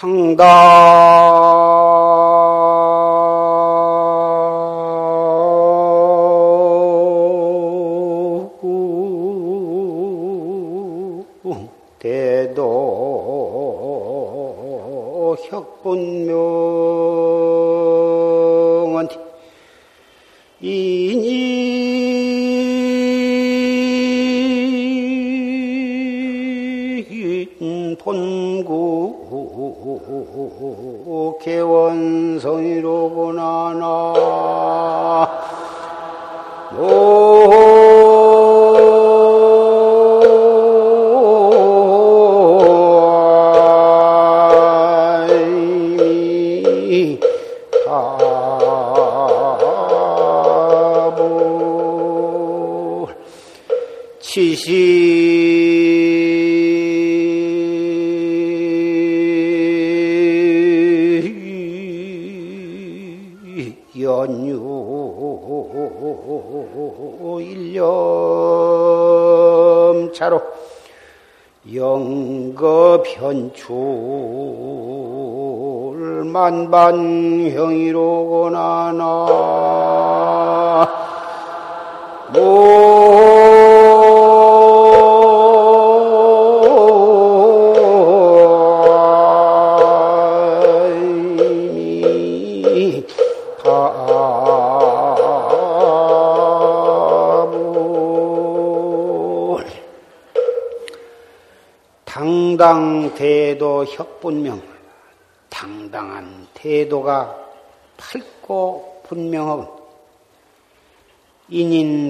대도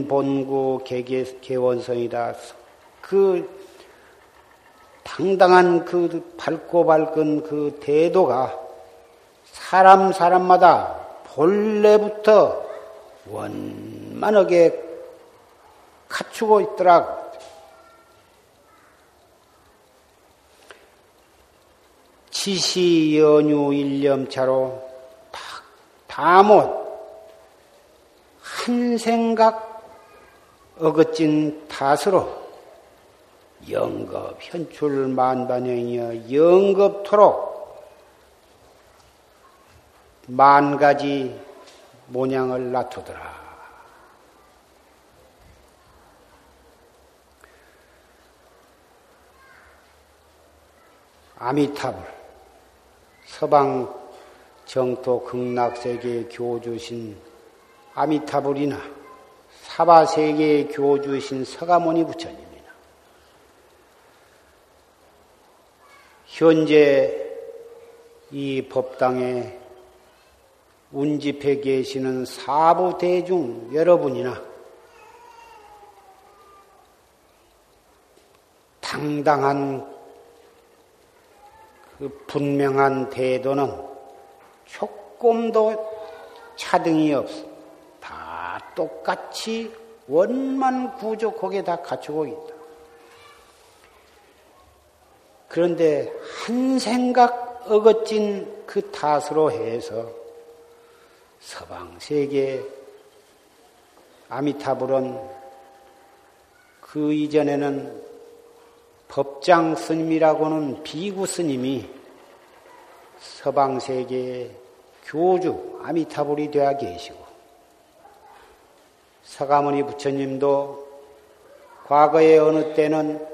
본구 개원성이다. 그 당당한 그 밝고 밝은 그 태도가 사람 사람마다 본래부터 원만하게 갖추고 있더라고. 지시 연유 일념차로 다못 한 생각 어긋진 탓으로 영겁 현출 만반영이여 영겁토록 만 가지 모양을 놔두더라. 아미타불 서방 정토 극락세계 교주신 아미타불이나 사바 세계 교주신 서가모니 부처님이나 현재 이 법당에 운집해 계시는 사부 대중 여러분이나 당당한 그 분명한 태도는 조금도 차등이 없어. 다 똑같이 원만 구조 에다 갖추고 있다. 그런데 한 생각 어긋진 그 탓으로 해서 서방 세계 아미타불은 그 이전에는 법장 스님이라고는 비구 스님이 서방 세계의 교주 아미타불이 되어 계시고 서가모니 부처님도 과거에 어느 때는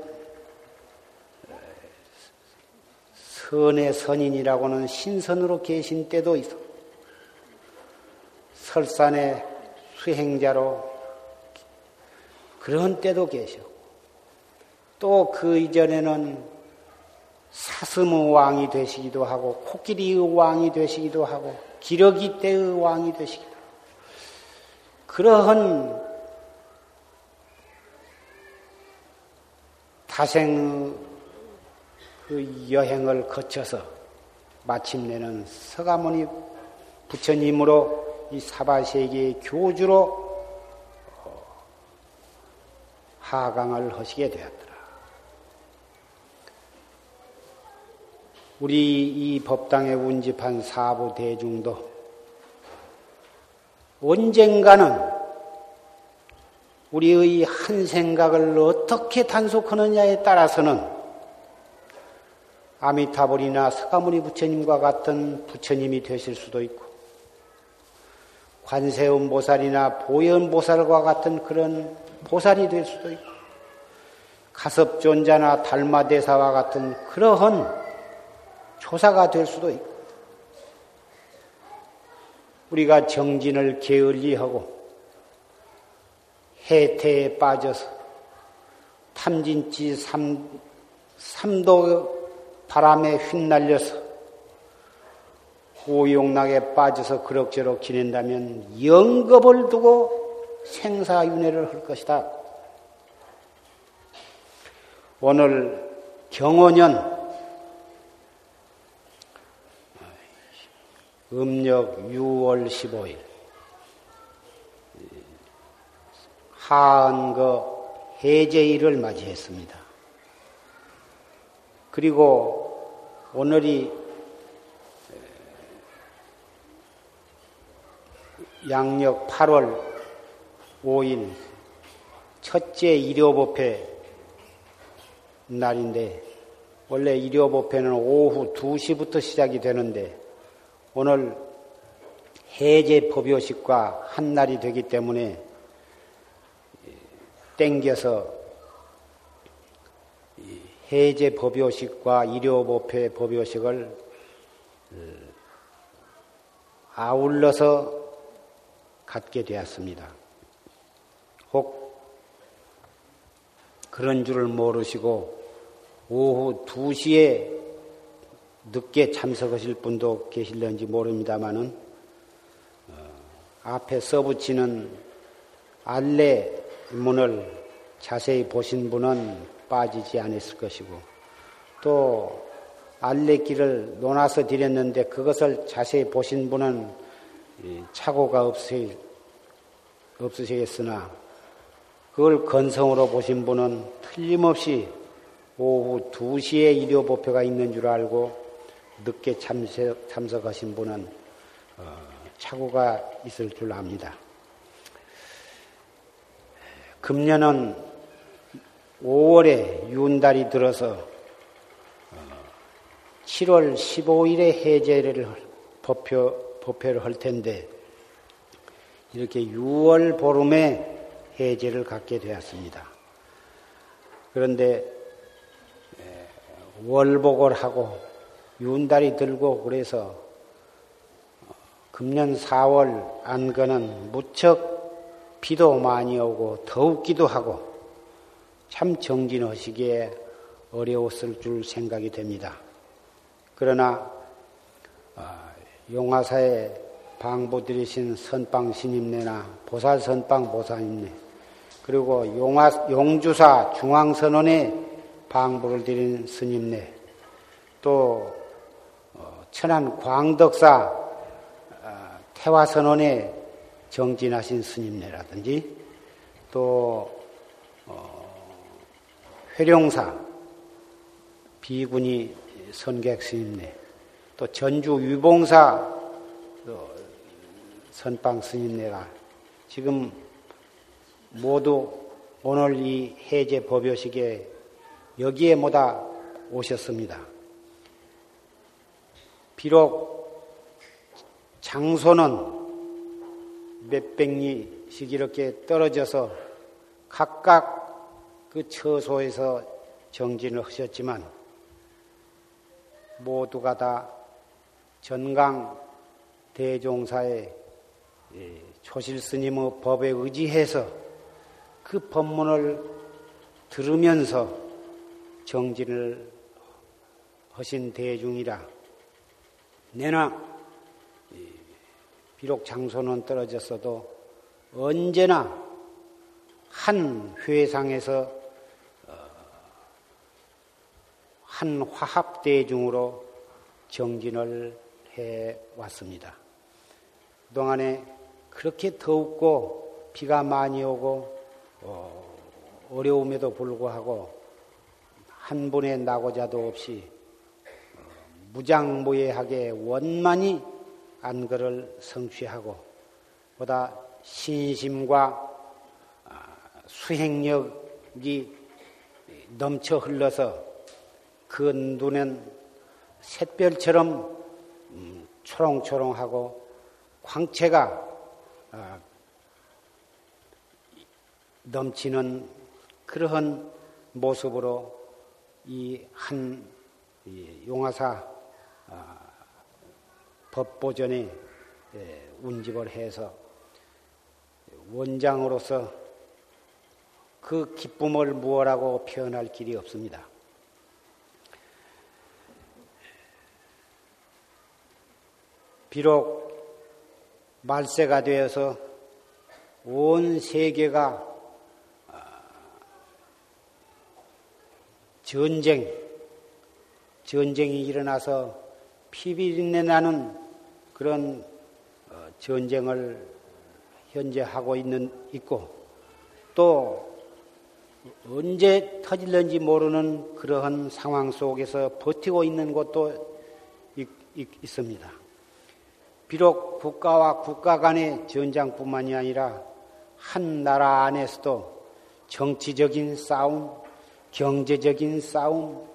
선의 선인이라고는 신선으로 계신 때도 있어. 설산의 수행자로 그런 때도 계셔. 또그 이전에는 사슴의 왕이 되시기도 하고 코끼리의 왕이 되시기도 하고 기러기 때의 왕이 되시기도 하고 그러한 타생 그 여행을 거쳐서 마침내는 서가모니 부처님으로 이 사바세계의 교주로 하강을 하시게 되었다. 우리 이 법당에 운집한 사부 대중도 언젠가는 우리의 한 생각을 어떻게 단속하느냐에 따라서는 아미타불이나 서가모니 부처님과 같은 부처님이 되실 수도 있고 관세음 보살이나 보현 보살과 같은 그런 보살이 될 수도 있고 가섭존자나 달마대사와 같은 그러한 조사가 될 수도 있고 우리가 정진을 게을리하고 해태에 빠져서 탐진치 삼, 삼도 바람에 휘날려서 호용락에 빠져서 그럭저럭 지낸다면 영겁을 두고 생사윤회를 할 것이다. 오늘 경호년 음력 6월 15일 하은거 해제일을 맞이했습니다. 그리고 오늘이 양력 8월 5일 첫째 일요법회 날인데 원래 일요법회는 오후 2시부터 시작이 되는데 오늘 해제 법요식과 한 날이 되기 때문에 땡겨서 해제 법요식과 일요법회 법요식을 어, 아울러서 갖게 되었습니다. 혹 그런 줄을 모르시고 오후 2시에 늦게 참석하실 분도 계실런지 모릅니다만은 어, 앞에 써붙이는 알레 문을 자세히 보신 분은 빠지지 않았을 것이고 또 알레길을 논아서 드렸는데 그것을 자세히 보신 분은 착오가 없으, 없으시겠으나 그걸 건성으로 보신 분은 틀림없이 오후 2시에 일요법회가 있는 줄 알고 늦게 참석, 참석 하신 분은 어, 착오가 있을 줄 압니다. 금년은 5월에 윤달이 들어서 7월 어, 15일에 해제를 법표, 법회를 할 텐데 이렇게 6월 보름에 해제를 갖게 되었습니다. 그런데 월복을 하고 윤달이 들고 그래서 금년 4월 안거는 무척 비도 많이 오고 더욱기도 하고 참 정진하시기에 어려웠을 줄 생각이 됩니다. 그러나 아, 용화사에 방부드리신 선방 신임내나 보살 선방 보살임내 그리고 용화, 용주사 중앙선원에 방부를 드린 스님네 또 천안 광덕사 어, 태화선원에 정진하신 스님네라든지 또 어, 회룡사 비군이 선객 스님네 또 전주 유봉사 선방 스님네가 지금 모두 오늘 이 해제 법요식에 여기에 모다 오셨습니다. 비록 장소는 몇백 리씩 이렇게 떨어져서 각각 그 처소에서 정진을 하셨지만 모두가 다 전강 대종사의 초실 스님의 법에 의지해서 그 법문을 들으면서 정진을 하신 대중이라 내나 비록 장소는 떨어졌어도 언제나 한 회상에서 어, 한 화합 대중으로 정진을 해 왔습니다. 그동안에 그렇게 더웠고 비가 많이 오고 어, 어려움에도 불구하고 한 분의 낙오자도 없이 무장무예하게 원만히 안거를 성취하고 보다 신심과 아, 수행력이 넘쳐 흘러서 그 눈엔 샛별처럼 음, 초롱초롱하고 광채가 아, 넘치는 그러한 모습으로 이 한 용화사 아, 법보전에 예, 운집을 해서 원장으로서 그 기쁨을 무엇라고 표현할 길이 없습니다. 비록 말세가 되어서 온 세계가 아, 전쟁, 전쟁이 일어나서 피비린내 나는 그런 어, 전쟁을 현재 하고 있는 있고 또 언제 터질는지 모르는 그러한 상황 속에서 버티고 있는 있, 있습니다. 비록 국가와 국가 간의 전장뿐만이 아니라 한 나라 안에서도 정치적인 싸움, 경제적인 싸움,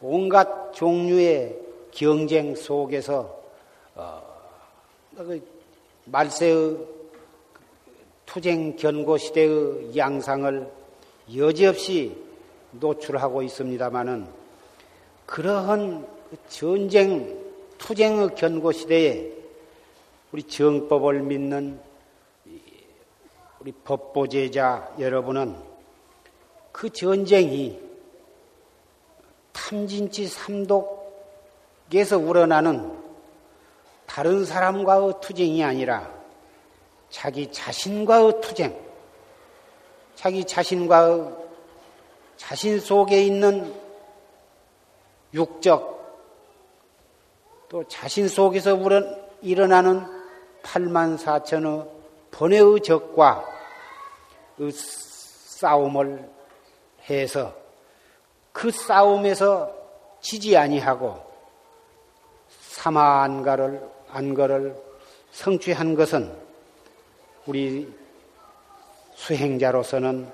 온갖 종류의 경쟁 속에서 어, 그 말세의 투쟁 견고 시대의 양상을 여지없이 노출하고 있습니다마는 그러한 전쟁 투쟁의 견고 시대에 우리 정법을 믿는 우리 법보제자 여러분은 그 전쟁이 탐진치 삼독 에서 우러나는 다른 사람과의 투쟁이 아니라 자기 자신과의 투쟁, 자기 자신과의 자신 속에 있는 육적 또 자신 속에서 일어나는 8만 4천의 번뇌의 적과 그 싸움을 해서 그 싸움에서 지지 아니하고 사마 안가를 안거를 성취한 것은 우리 수행자로서는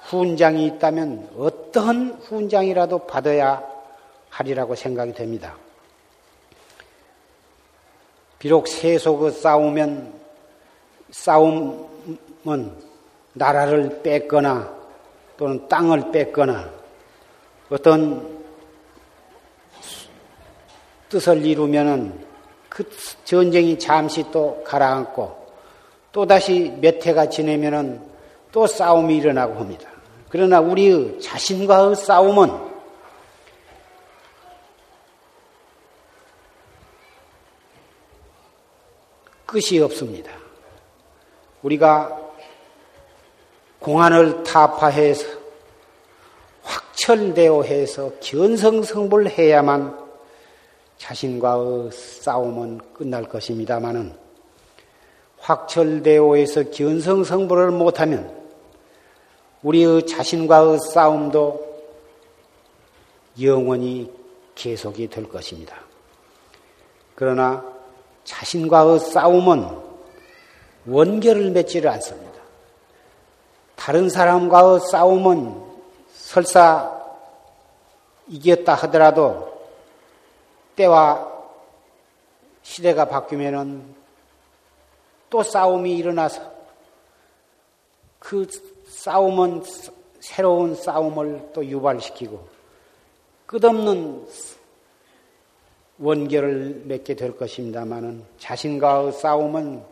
훈장이 있다면 어떠한 훈장이라도 받아야 하리라고 생각이 됩니다. 비록 세속의 싸우면 싸움은 나라를 뺏거나 또는 땅을 뺏거나 어떤 뜻을 이루면은 그 전쟁이 잠시 또 가라앉고 또 다시 몇 해가 지내면은 또 싸움이 일어나고 합니다. 그러나 우리의 자신과의 싸움은 끝이 없습니다. 우리가 공안을 타파해서 확철되어 해서 견성성불해야만 자신과의 싸움은 끝날 것입니다마는 확철대오에서 견성성불을 못하면 우리의 자신과의 싸움도 영원히 계속이 될 것입니다. 그러나 자신과의 싸움은 원결을 맺지를 않습니다. 다른 사람과의 싸움은 설사 이겼다 하더라도 때와 시대가 바뀌면은 또 싸움이 일어나서 그 싸움은 새로운 싸움을 또 유발시키고 끝없는 원결을 맺게 될 것입니다만은 자신과의 싸움은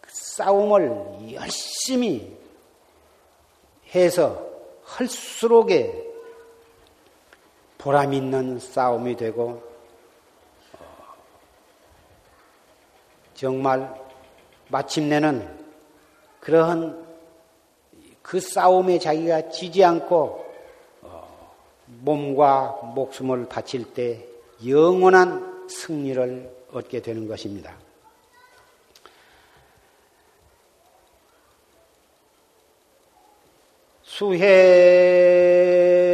그 싸움을 열심히 해서 할수록에 보람 있는 싸움이 되고 정말 마침내는 그러한 그 싸움에 자기가 지지 않고 어, 몸과 목숨을 바칠 때 영원한 승리를 얻게 되는 것입니다. 수해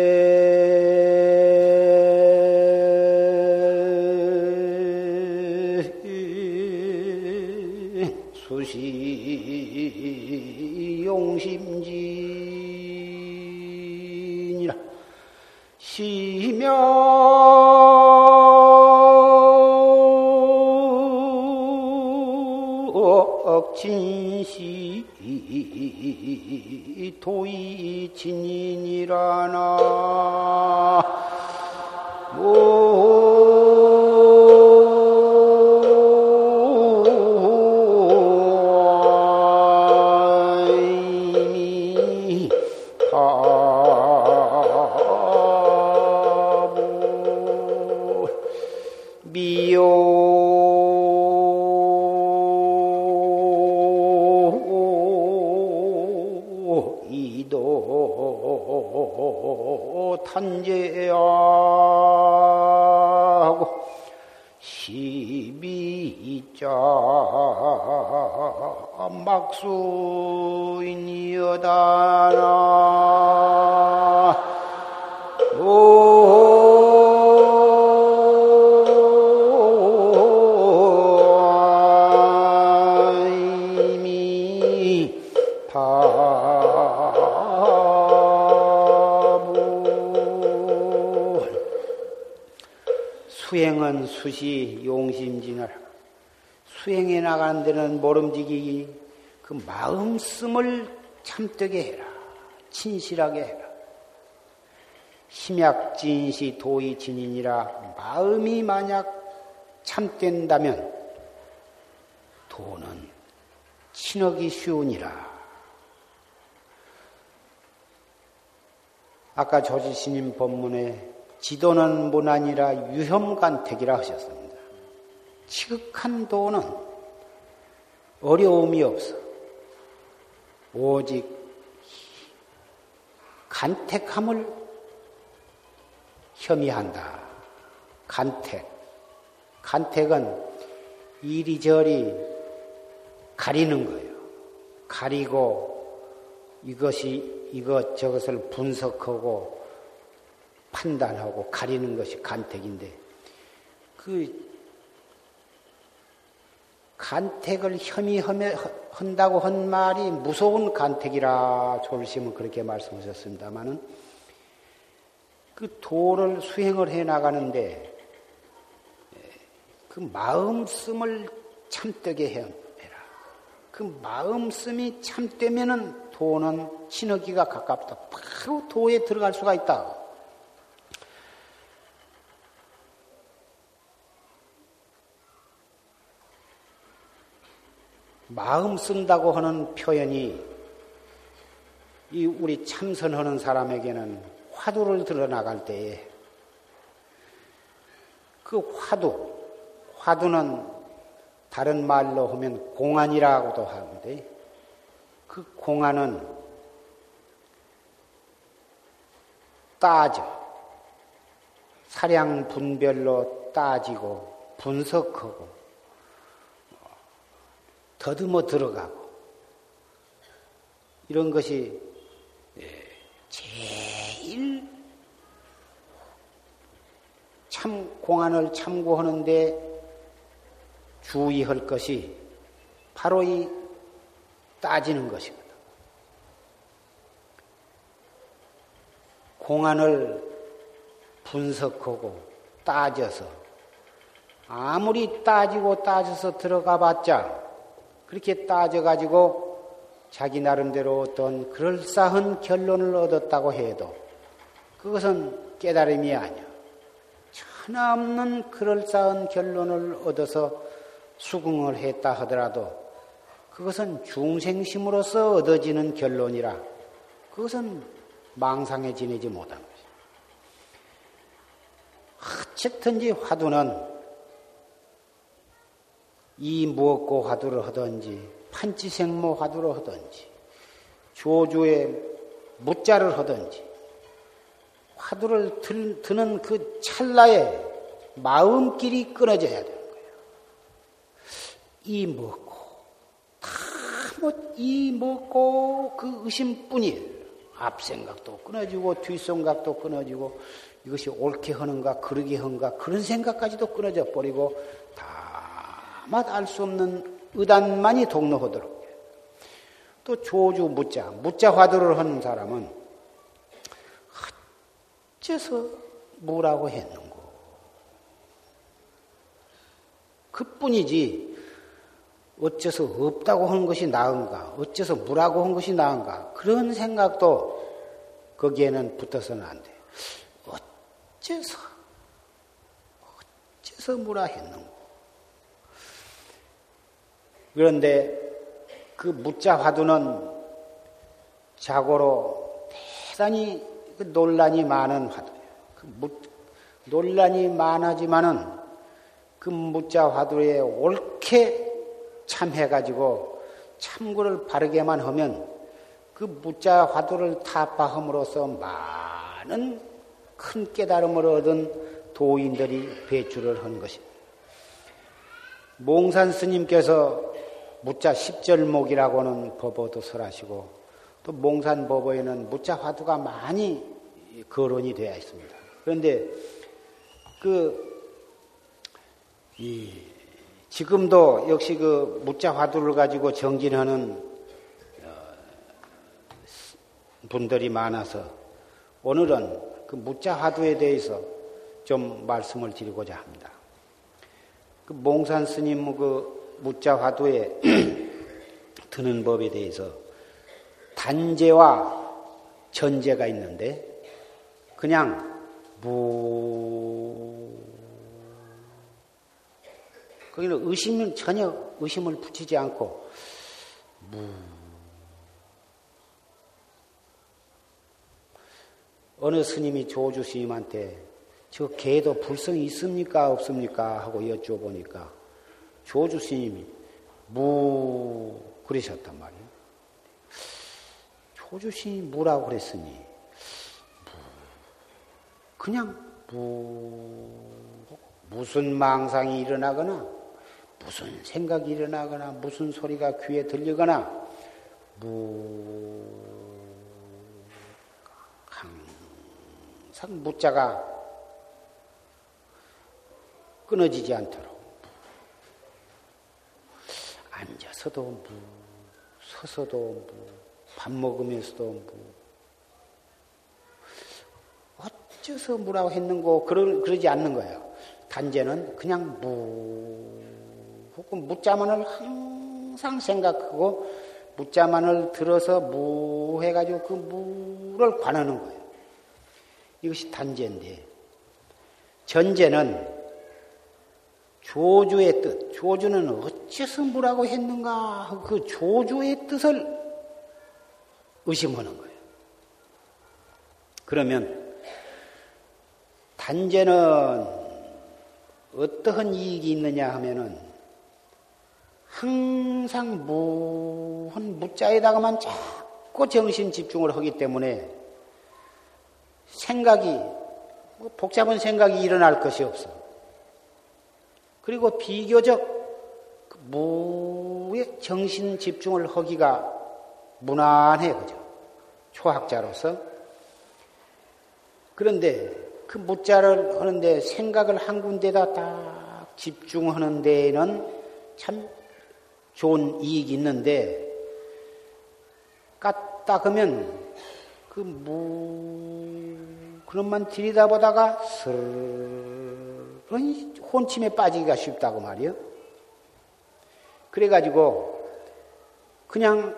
수 시 용심진을 수행해 나가는 데는 모름지기 그 마음씀을 참되게 해라. 진실하게 해라. 심약진시 도의진인이라 마음이 만약 참된다면 도는 친하기 쉬우니라. 아까 조지스님 법문에 지도는 문안이라 유혐간택이라 하셨습니다. 지극한 도는 어려움이 없어. 오직 간택함을 혐의한다. 간택. 간택은 이리저리 가리는 거예요. 가리고 이것이 이것 저것을 분석하고 판단하고 가리는 것이 간택인데 그 간택을 혐의한다고 한 말이 무서운 간택이라 졸심은 그렇게 말씀하셨습니다마는 그 도를 수행을 해 나가는데 그 마음씀을 참되게 해라. 그 마음씀이 참되면은 도는 친하기가 가깝다. 바로 도에 들어갈 수가 있다. 마음 쓴다고 하는 표현이 이 우리 참선하는 사람에게는 화두를 드러나갈 때에 그 화두, 화두는 다른 말로 하면 공안이라고도 하는데 그 공안은 따져. 사량 분별로 따지고 분석하고 더듬어 들어가고 이런 것이 예, 제일 참 공안을 참고하는데 주의할 것이 바로 이 따지는 것이거든. 공안을 분석하고 따져서 아무리 따지고 따져서 들어가 봤자 그렇게 따져가지고 자기 나름대로 어떤 그럴싸한 결론을 얻었다고 해도 그것은 깨달음이 아니야. 천없는 그럴싸한 결론을 얻어서 수긍을 했다 하더라도 그것은 중생심으로서 얻어지는 결론이라 그것은 망상에 지내지 못한 것이야. 어쨌든지 화두는 이 무엇고 화두를 하든지 판치생모 화두를 하든지 조주에 무자를 하든지 화두를 들, 드는 그 찰나에 마음길이 끊어져야 되는 거예요. 이 먹고 다뭐이 먹고 그 의심뿐이에요. 앞 생각도 끊어지고 뒷 생각도 끊어지고 이것이 옳게 하는가 그르게 하는가 그런 생각까지도 끊어져 버리고 맛알 수 없는 의단만이 동로하도록 또 조주 무자, 무자 화두를 하는 사람은 어째서 뭐라고 했는고? 그뿐이지 어째서 없다고 하는 것이 나은가? 어째서 무라고 한 것이 나은가? 그런 생각도 거기에는 붙어서는 안 돼. 어째서 어째서 무라 했는고? 그런데 그 무자 화두는 자고로 대단히 그 논란이 많은 화두예요. 그 무, 논란이 많아지만은 그 무자 화두에 옳게 참해가지고 참고를 바르게만 하면 그 무자 화두를 타파함으로써 많은 큰 깨달음을 얻은 도인들이 배출을 한 것입니다. 몽산 스님께서 무자 십절목이라고는 법어도 설하시고 또 몽산 법어에는 무자 화두가 많이 거론이 되어 있습니다. 그런데 그 이, 지금도 역시 그 무자 화두를 가지고 정진하는 어, 분들이 많아서 오늘은 그 무자 화두에 대해서 좀 말씀을 드리고자 합니다. 그 몽산 스님 그 무자 화두에 드는 법에 대해서 단제와 전제가 있는데 그냥 무 거기는 의심을 전혀 의심을 붙이지 않고 무. 어느 스님이 조주 스님한테 저 개도 불성이 있습니까 없습니까 하고 여쭤보니까 조주 스님이 무 그러셨단 말이에요. 조주 스님이 무라고 그랬으니 무 그냥 무 무슨 망상이 일어나거나 무슨 생각이 일어나거나 무슨 소리가 귀에 들리거나 무 항상 무자가 끊어지지 않도록 앉아서도 무, 서서도 무, 밥 먹으면서도 무. 어째서 무라고 했는고 그러, 그러지 않는 거예요. 단제는 그냥 무 혹은 무자만을 항상 생각하고 무자만을 들어서 무 해가지고 그 무를 관하는 거예요. 이것이 단제인데 전제는 조주의 뜻, 조주는 어째서 무라고 했는가 그 조주의 뜻을 의심하는 거예요. 그러면 단제는 어떠한 이익이 있느냐 하면은 항상 무한 무자에다가만 자꾸 정신 집중을 하기 때문에 생각이 뭐 복잡한 생각이 일어날 것이 없어. 그리고 비교적 그 무에 정신 집중을 하기가 무난해 그죠? 초학자로서. 그런데 그 무자를 하는데 생각을 한 군데다 딱 집중하는 데에는 참 좋은 이익이 있는데 깠다 그러면 그 무 그런만 들이다보다가 슬 혼침에 빠지기가 쉽다고 말이요. 그래가지고 그냥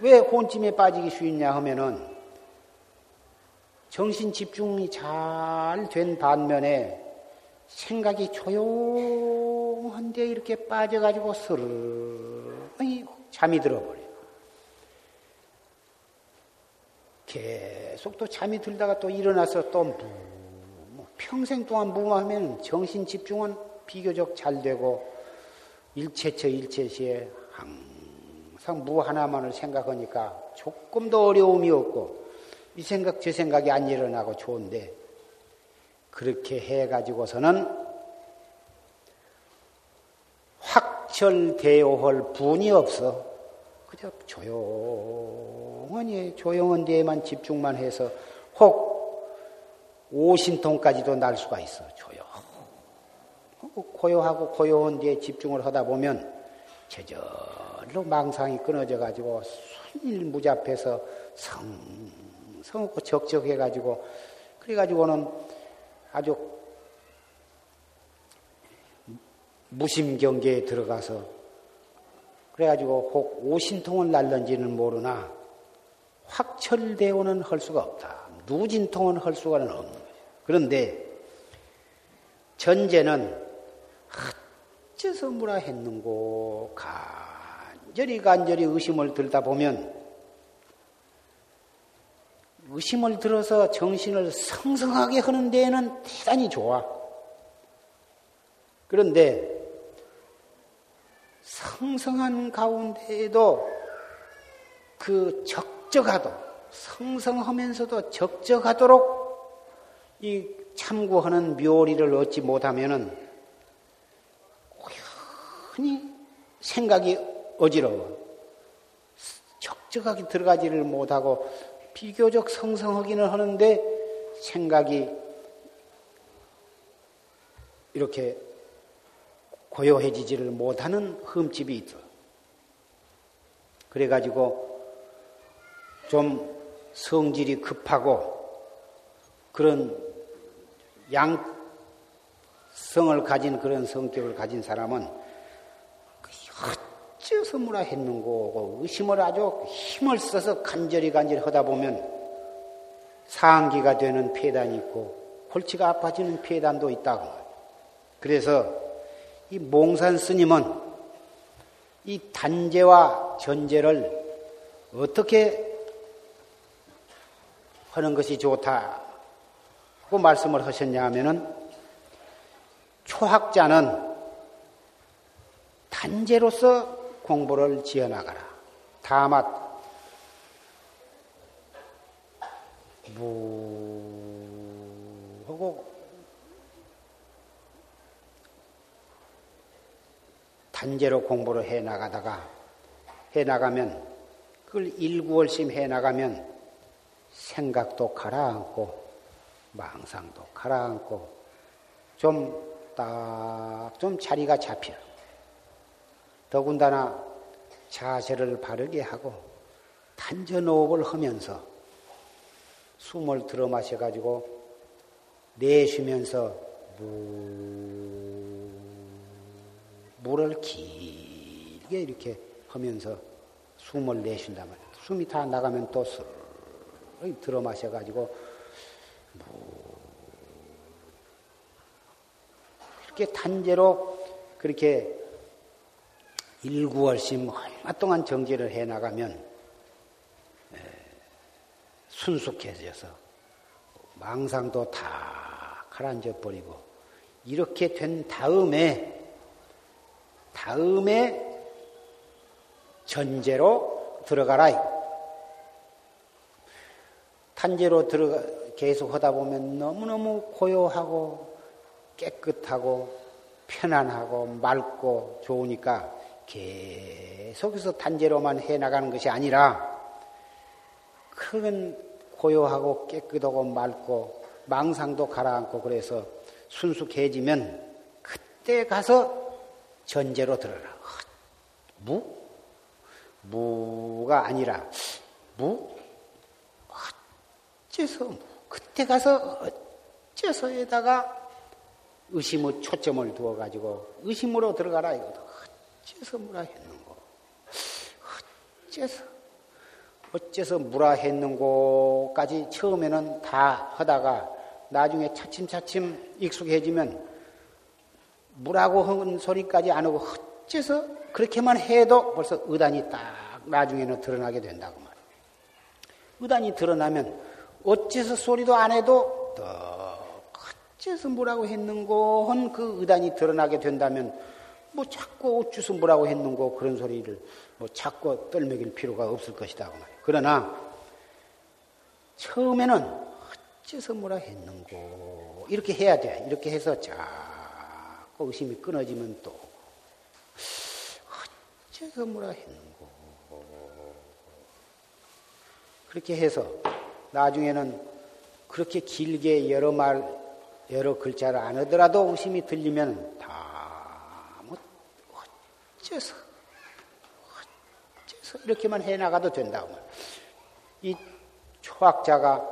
왜 혼침에 빠지기 쉽냐 하면은 정신 집중이 잘 된 반면에 생각이 조용한데 이렇게 빠져가지고 스르르 잠이 들어버려요. 계속 또 잠이 들다가 또 일어나서 또 평생 동안 무하면 정신 집중은 비교적 잘 되고 일체처 일체시에 항상 무 하나만을 생각하니까 조금도 어려움이 없고 이 생각 저 생각이 안 일어나고 좋은데 그렇게 해가지고서는 확철대오할 분이 없어. 그저 조용하니 조용한 데에만 집중만 해서 혹 오신통까지도 날 수가 있어. 조용. 고요하고 고요한 데에 집중을 하다 보면 제절로 망상이 끊어져 가지고 순일무잡해서 성 성성하고 적적해 가지고 그래 가지고는 아주 무심경계에 들어가서 그래 가지고 혹 오신통을 날는지는 모르나 확철대오는 할 수가 없다. 누진통은 할 수가 없는. 그런데 전제는 어째서 뭐라 했는고 간절히 간절히 의심을 들다 보면 의심을 들어서 정신을 성성하게 하는 데에는 대단히 좋아. 그런데 성성한 가운데에도 그 적적하도 성성하면서도 적적하도록 이 참고하는 묘리를 얻지 못하면은 흔히 생각이 어지러워. 적적하게 들어가지를 못하고 비교적 성성하기는 하는데 생각이 이렇게 고요해지지를 못하는 흠집이 있어. 그래가지고 좀 성질이 급하고 그런 양성을 가진 그런 성격을 가진 사람은 어째서 뭐라 했는고 의심을 아주 힘을 써서 간절히 간절히 하다 보면 상기가 되는 폐단이 있고 골치가 아파지는 폐단도 있다고. 그래서 이 몽산 스님은 이 단제와 전제를 어떻게 하는 것이 좋다 고 말씀을 하셨냐 하면은 초학자는 단제로서 공부를 지어나가라. 다만 무하고 단제로 공부를 해 나가다가 해 나가면 그걸 일구월심 해 나가면 생각도 가라앉고 망상도 가라앉고 좀딱좀 자리가 잡혀. 더군다나 자세를 바르게 하고 단전호흡을 하면서 숨을 들어 마셔가지고 내쉬면서 무, 물을 길게 이렇게 하면서 숨을 말이에요. 숨이 다 나가면 또 슬, 들어 마셔가지고 이렇게 단제로 그렇게 일구월심 얼마 동안 정제를 해 나가면 순숙해져서 망상도 다 가라앉아 버리고 이렇게 된 다음에 다음에 전제로 들어가라. 탄제로 들어가 계속 하다 보면 너무너무 고요하고 깨끗하고 편안하고 맑고 좋으니까 계속해서 단제로만 해 나가는 것이 아니라 큰 고요하고 깨끗하고 맑고 망상도 가라앉고 그래서 순숙해지면 그때 가서 전제로 들어라. 무? 무가 아니라 무? 어째서 무? 그때 가서 어째서에다가 의심의 초점을 두어가지고 의심으로 들어가라 이거다. 어째서 무라 했는고? 어째서? 어째서 무라 했는고까지 처음에는 다 하다가 나중에 차츰차츰 익숙해지면 무라고 한 소리까지 안 하고 어째서 그렇게만 해도 벌써 의단이 딱 나중에는 드러나게 된다고 말이에요. 의단이 드러나면 어째서 소리도 안 해도 또 어째서 뭐라고 했는고 한그 의단이 드러나게 된다면 뭐 자꾸 옷주서 뭐라고 했는고 그런 소리를 뭐 자꾸 떨먹일 필요가 없을 것이다. 그러나 처음에는 어째서 뭐라 했는고 이렇게 해야 돼. 이렇게 해서 자꾸 의심이 끊어지면 또 어째서 뭐라 했는고 그렇게 해서 나중에는 그렇게 길게 여러 말 여러 글자를 안 하더라도 의심이 들리면 다 어째서, 어째서 이렇게만 해 나가도 된다고. 이 초학자가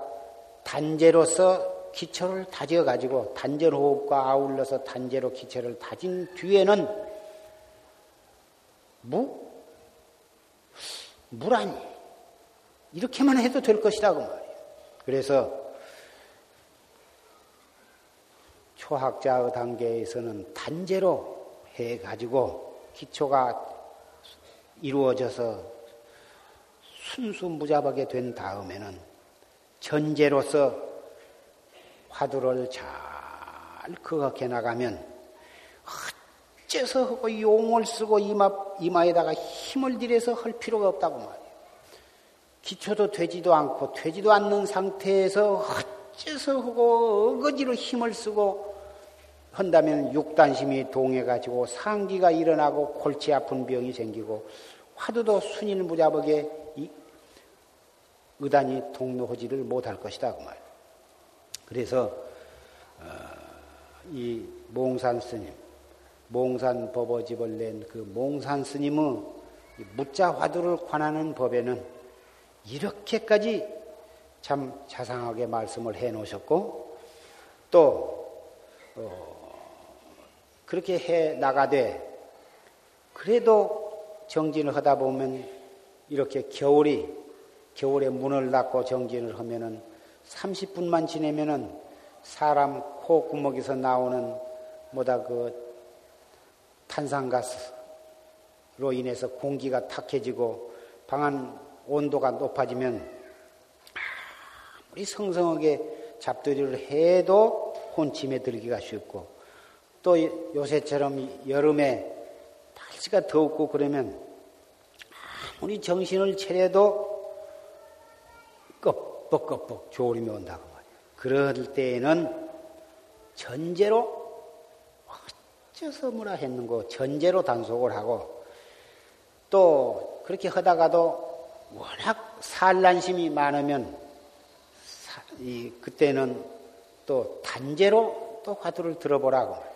단제로서 기초를 다져 가지고 단전 호흡과 아울러서 단제로 기초를 다진 뒤에는 무 무라니 이렇게만 해도 될 것이다 그 말이에요. 그래서 초학자의 단계에서는 단제로 해 가지고 기초가 이루어져서 순수무잡하게 된 다음에는 전제로서 화두를 잘 그렇게 나가면 어째서 하고 용을 쓰고 이마, 이마에다가 힘을 들여서 할 필요가 없다고 말이에요. 기초도 되지도 않고 되지도 않는 상태에서 어째서 하고 어거지로 힘을 쓰고 한다면 육단심이 동해가지고 상기가 일어나고 골치 아픈 병이 생기고 화두도 순일무잡하게 의단이 동로하지를 못할 것이다 그 말. 그래서 어, 이 몽산 스님, 몽산 법어집을 낸 그 몽산 스님의 무자 화두를 관하는 법에는 이렇게까지 참 자상하게 말씀을 해 놓으셨고 또 어, 그렇게 해 나가되 그래도 정진을 하다 보면 이렇게 겨울이 겨울에 문을 닫고 정진을 하면은 30분만 지내면은 사람 콧구멍에서 나오는 뭐다 그 탄산가스로 인해서 공기가 탁해지고 방안 온도가 높아지면 아무리 성성하게 잡들이를 해도 혼침에 들기가 쉽고 또 요새처럼 여름에 날씨가 덥고 그러면 아무리 정신을 차려도 껍벅껍벅 조림이 온다고 말이야. 그럴 때에는 전제로 어째서 뭐라 했는고 전제로 단속을 하고 또 그렇게 하다가도 워낙 산란심이 많으면 이 그때는 또 단제로 또 화두를 들어보라고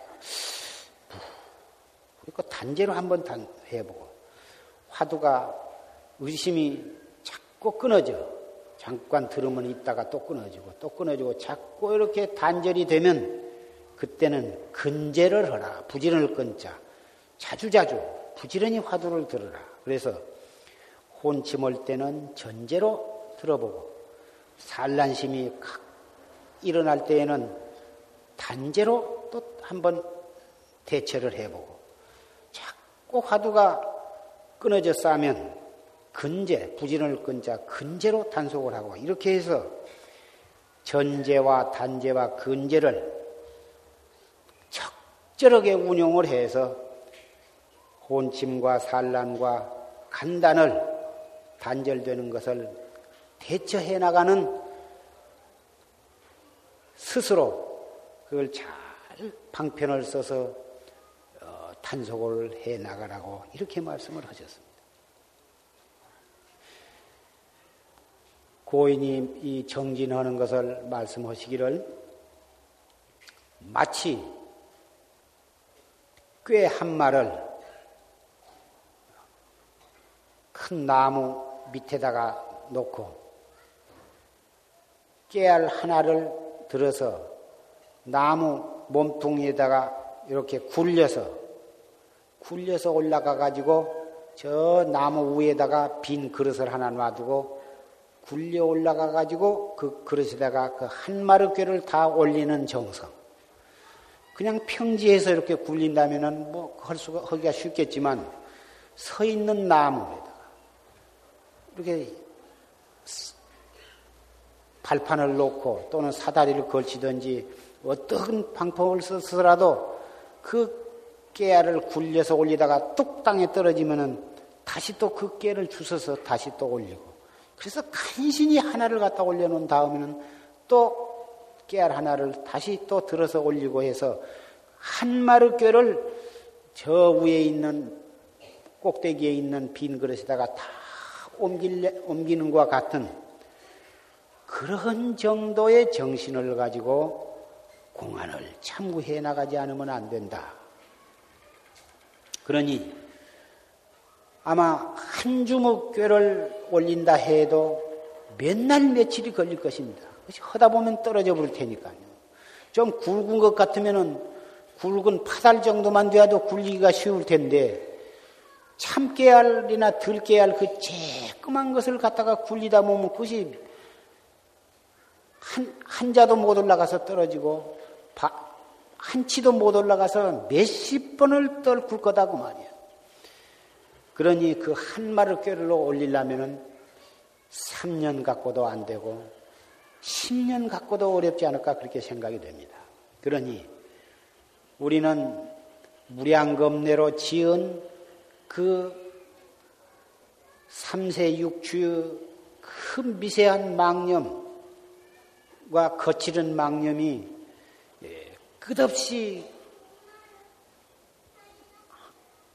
그러니까 단제로 한번 해보고 화두가 의심이 자꾸 끊어져 잠깐 들으면 있다가 또 끊어지고 또 끊어지고 자꾸 이렇게 단절이 되면 그때는 근제를 하라. 부지런을 끊자. 자주자주 부지런히 화두를 들으라. 그래서 혼침 올 때는 전제로 들어보고 산란심이 일어날 때에는 단제로 또 한번 대처를 해보고 자꾸 화두가 끊어졌어 하면 근제, 부진을 근자, 근제로 단속을 하고 이렇게 해서 전제와 단제와 근제를 적절하게 운용을 해서 혼침과 산란과 간단을 단절되는 것을 대처해 나가는 스스로 그걸 잘 방편을 써서 어, 단속을 해 나가라고 이렇게 말씀을 하셨습니다. 고인이 이 정진하는 것을 말씀하시기를 마치 꽤한 마를 큰 나무 밑에다가 놓고 깨알 하나를 들어서 나무 몸뚱이에다가 이렇게 굴려서 굴려서 올라가 가지고 저 나무 위에다가 빈 그릇을 하나 놔두고 굴려 올라가 가지고 그 그릇에다가 그 한 마리 꾀를 다 올리는 정성. 그냥 평지에서 이렇게 굴린다면은 뭐 할 수가 하기가 쉽겠지만 서 있는 나무에다가 이렇게 발판을 놓고 또는 사다리를 걸치든지 어떤 방법을 써서라도 그 깨알을 굴려서 올리다가 뚝 땅에 떨어지면은 다시 또 그 깨를 주워서 다시 또 올리고 그래서 간신히 하나를 갖다 올려놓은 다음에는 또 깨알 하나를 다시 또 들어서 올리고 해서 한 마르 꾀를 저 위에 있는 꼭대기에 있는 빈 그릇에다가 다 옮길래, 옮기는 것과 같은 그런 정도의 정신을 가지고 공안을 참고해 나가지 않으면 안 된다. 그러니 아마 한 주먹 꾀를 올린다 해도 몇 날 며칠이 걸릴 것입니다. 하다 보면 떨어져 버릴 테니까요. 좀 굵은 것 같으면은 굵은 파달 정도만 돼도 굴리기가 쉬울 텐데 참깨알이나 들깨알 그 쬐끄만 것을 갖다가 굴리다 보면 그것이 한, 한 자도 못 올라가서 떨어지고 바, 한치도 못 올라가서 몇십 번을 떨굴 거다고 말이야. 그러니 그 한 마를 꾀로 올리려면은 3년 갖고도 안 되고 10년 갖고도 어렵지 않을까 그렇게 생각이 됩니다. 그러니 우리는 무량겁내로 지은 그 3세 6주의 큰 미세한 망념과 거칠은 망념이 예, 끝없이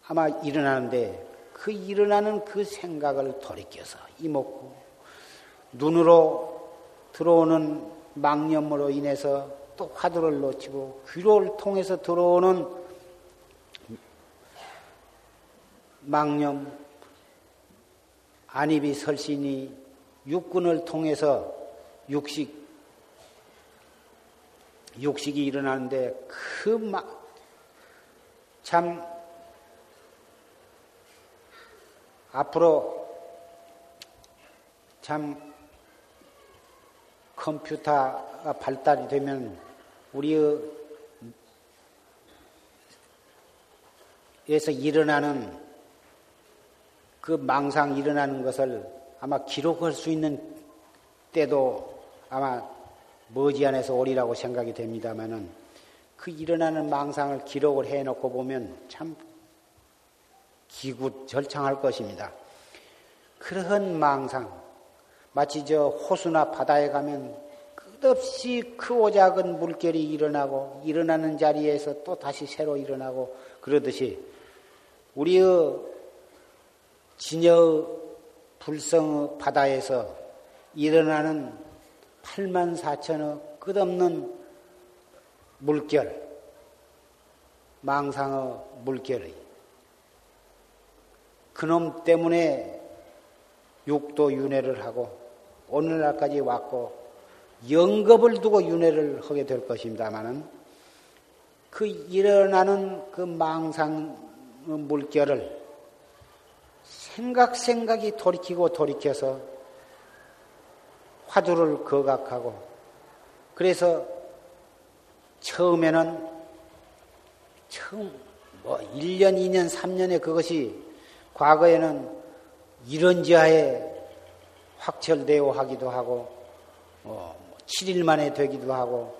아마 일어나는데 그 일어나는 그 생각을 돌이켜서 이먹고 눈으로 들어오는 망념으로 인해서 또 화두를 놓치고 귀를 통해서 들어오는 망념, 안입이 설신이 육군을 통해서 육식, 육식이 일어나는데 그참 앞으로 참 컴퓨터가 발달이 되면 우리의 에서 일어나는 그 망상 일어나는 것을 아마 기록할 수 있는 때도 아마 머지않아서 오리라고 생각이 됩니다만은 그 일어나는 망상을 기록을 해놓고 보면 참 기구 절창할 것입니다. 그러한 망상, 마치 저 호수나 바다에 가면 끝없이 크고 작은 물결이 일어나고 일어나는 자리에서 또 다시 새로 일어나고 그러듯이 우리의 진여 불성 바다에서 일어나는 8만 4천의 끝없는 물결, 망상의 물결이 그놈 때문에 육도 윤회를 하고 오늘날까지 왔고 영겁을 두고 윤회를 하게 될 것입니다만은 그 일어나는 그 망상 물결을 생각 생각이 돌이키고 돌이켜서 화두를 거각하고 그래서 처음에는 처음 뭐 1년, 2년, 3년에 그것이 과거에는 이런 지하에 확철되어 하기도 하고 어, 7일 뭐 만에 되기도 하고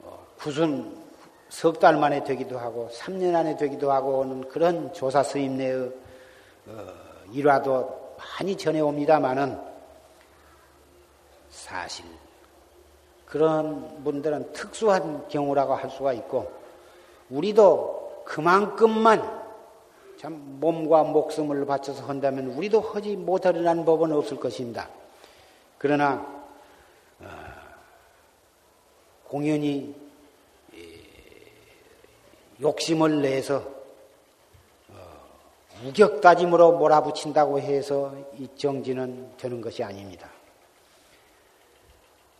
어, 구순 석 달 만에 되기도 하고 3년 안에 되기도 하고 는 그런 조사 스님네의 어, 일화도 많이 전해옵니다마는 사실 그런 분들은 특수한 경우라고 할 수가 있고 우리도 그만큼만 참 몸과 목숨을 바쳐서 한다면 우리도 하지 못하리라는 법은 없을 것입니다. 그러나 어, 공연히 욕심을 내서 어, 우격다짐으로 몰아붙인다고 해서 이 정지는 되는 것이 아닙니다.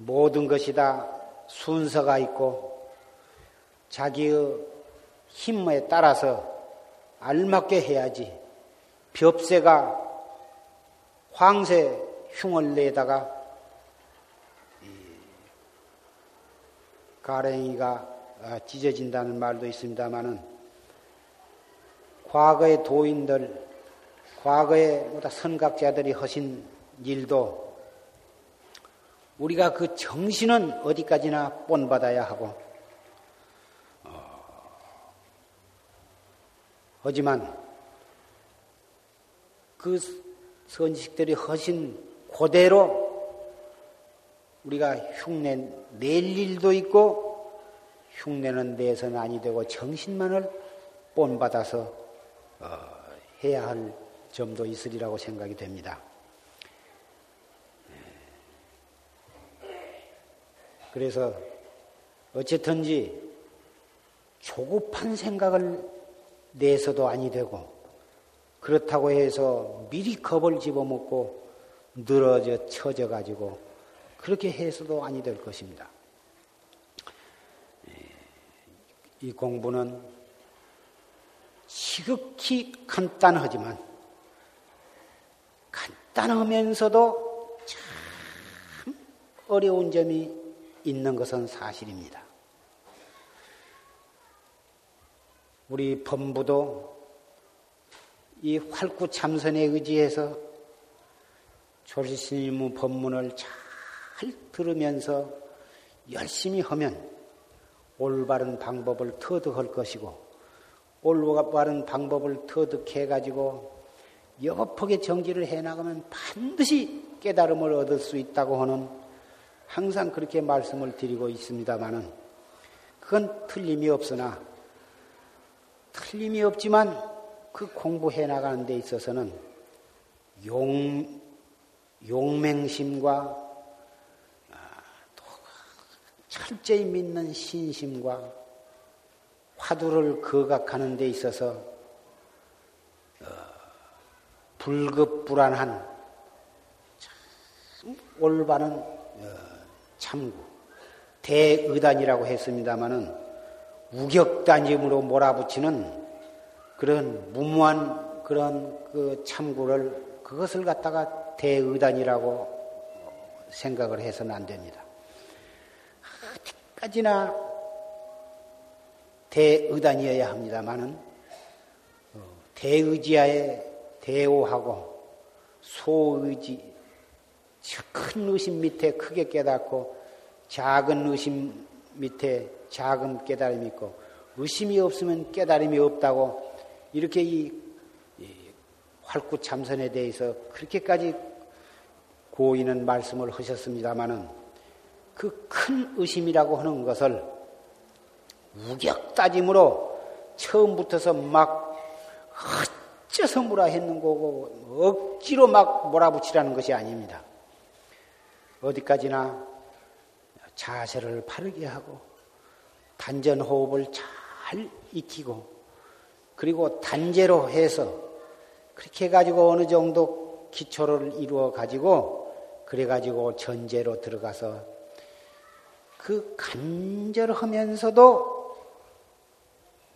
모든 것이 다 순서가 있고 자기의 힘에 따라서 알맞게 해야지. 벽새가 황새 흉을 내다가 가랭이가 아, 찢어진다는 말도 있습니다만은 과거의 도인들, 과거의 선각자들이 하신 일도 우리가 그 정신은 어디까지나 본받아야 하고 하지만 그 선식들이 하신 그대로 우리가 흉내 낼 일도 있고 흉내는 내서는 아니 되고 정신만을 본받아서 어, 해야 할 점도 있으리라고 생각이 됩니다. 그래서 어쨌든지 조급한 생각을 내서도 아니 되고 그렇다고 해서 미리 겁을 집어먹고 늘어져 처져 가지고 그렇게 해서도 아니 될 것입니다. 이 공부는 지극히 간단하지만 간단하면서도 참 어려운 점이 있는 것은 사실입니다. 우리 법부도 이 활구 참선에 의지해서 조리스님의 법문을 잘 들으면서 열심히 하면 올바른 방법을 터득할 것이고 올바른 방법을 터득해 가지고 여겁하게 정지를 해 나가면 반드시 깨달음을 얻을 수 있다고 하는 항상 그렇게 말씀을 드리고 있습니다마는 그건 틀림이 없으나 틀림이 없지만 그 공부해 나가는 데 있어서는 용, 용맹심과 철저히 믿는 신심과 화두를 거각하는 데 있어서 어, 불급불안한 올바른 어, 참구 대의단이라고 했습니다마는 우격단임으로 몰아붙이는 그런 무모한 그런 그 참구를 그것을 갖다가 대의단이라고 생각을 해서는 안 됩니다. 어디까지나 대의단이어야 합니다만은 어, 대의지하에 대오하고 소의지 큰 의심 밑에 크게 깨닫고 작은 의심 밑에 작은 깨달음이 있고 의심이 없으면 깨달음이 없다고 이렇게 이, 이 활구 참선에 대해서 그렇게까지 고인은 말씀을 하셨습니다마는 그 큰 의심이라고 하는 것을 우격 따짐으로 처음부터서 막 어째서 뭐라 했는 거고 억지로 막 몰아붙이라는 것이 아닙니다. 어디까지나 자세를 바르게 하고 단전 호흡을 잘 익히고 그리고 단제로 해서 그렇게 해가지고 어느 정도 기초를 이루어 가지고 그래 가지고 전제로 들어가서 그 간절하면서도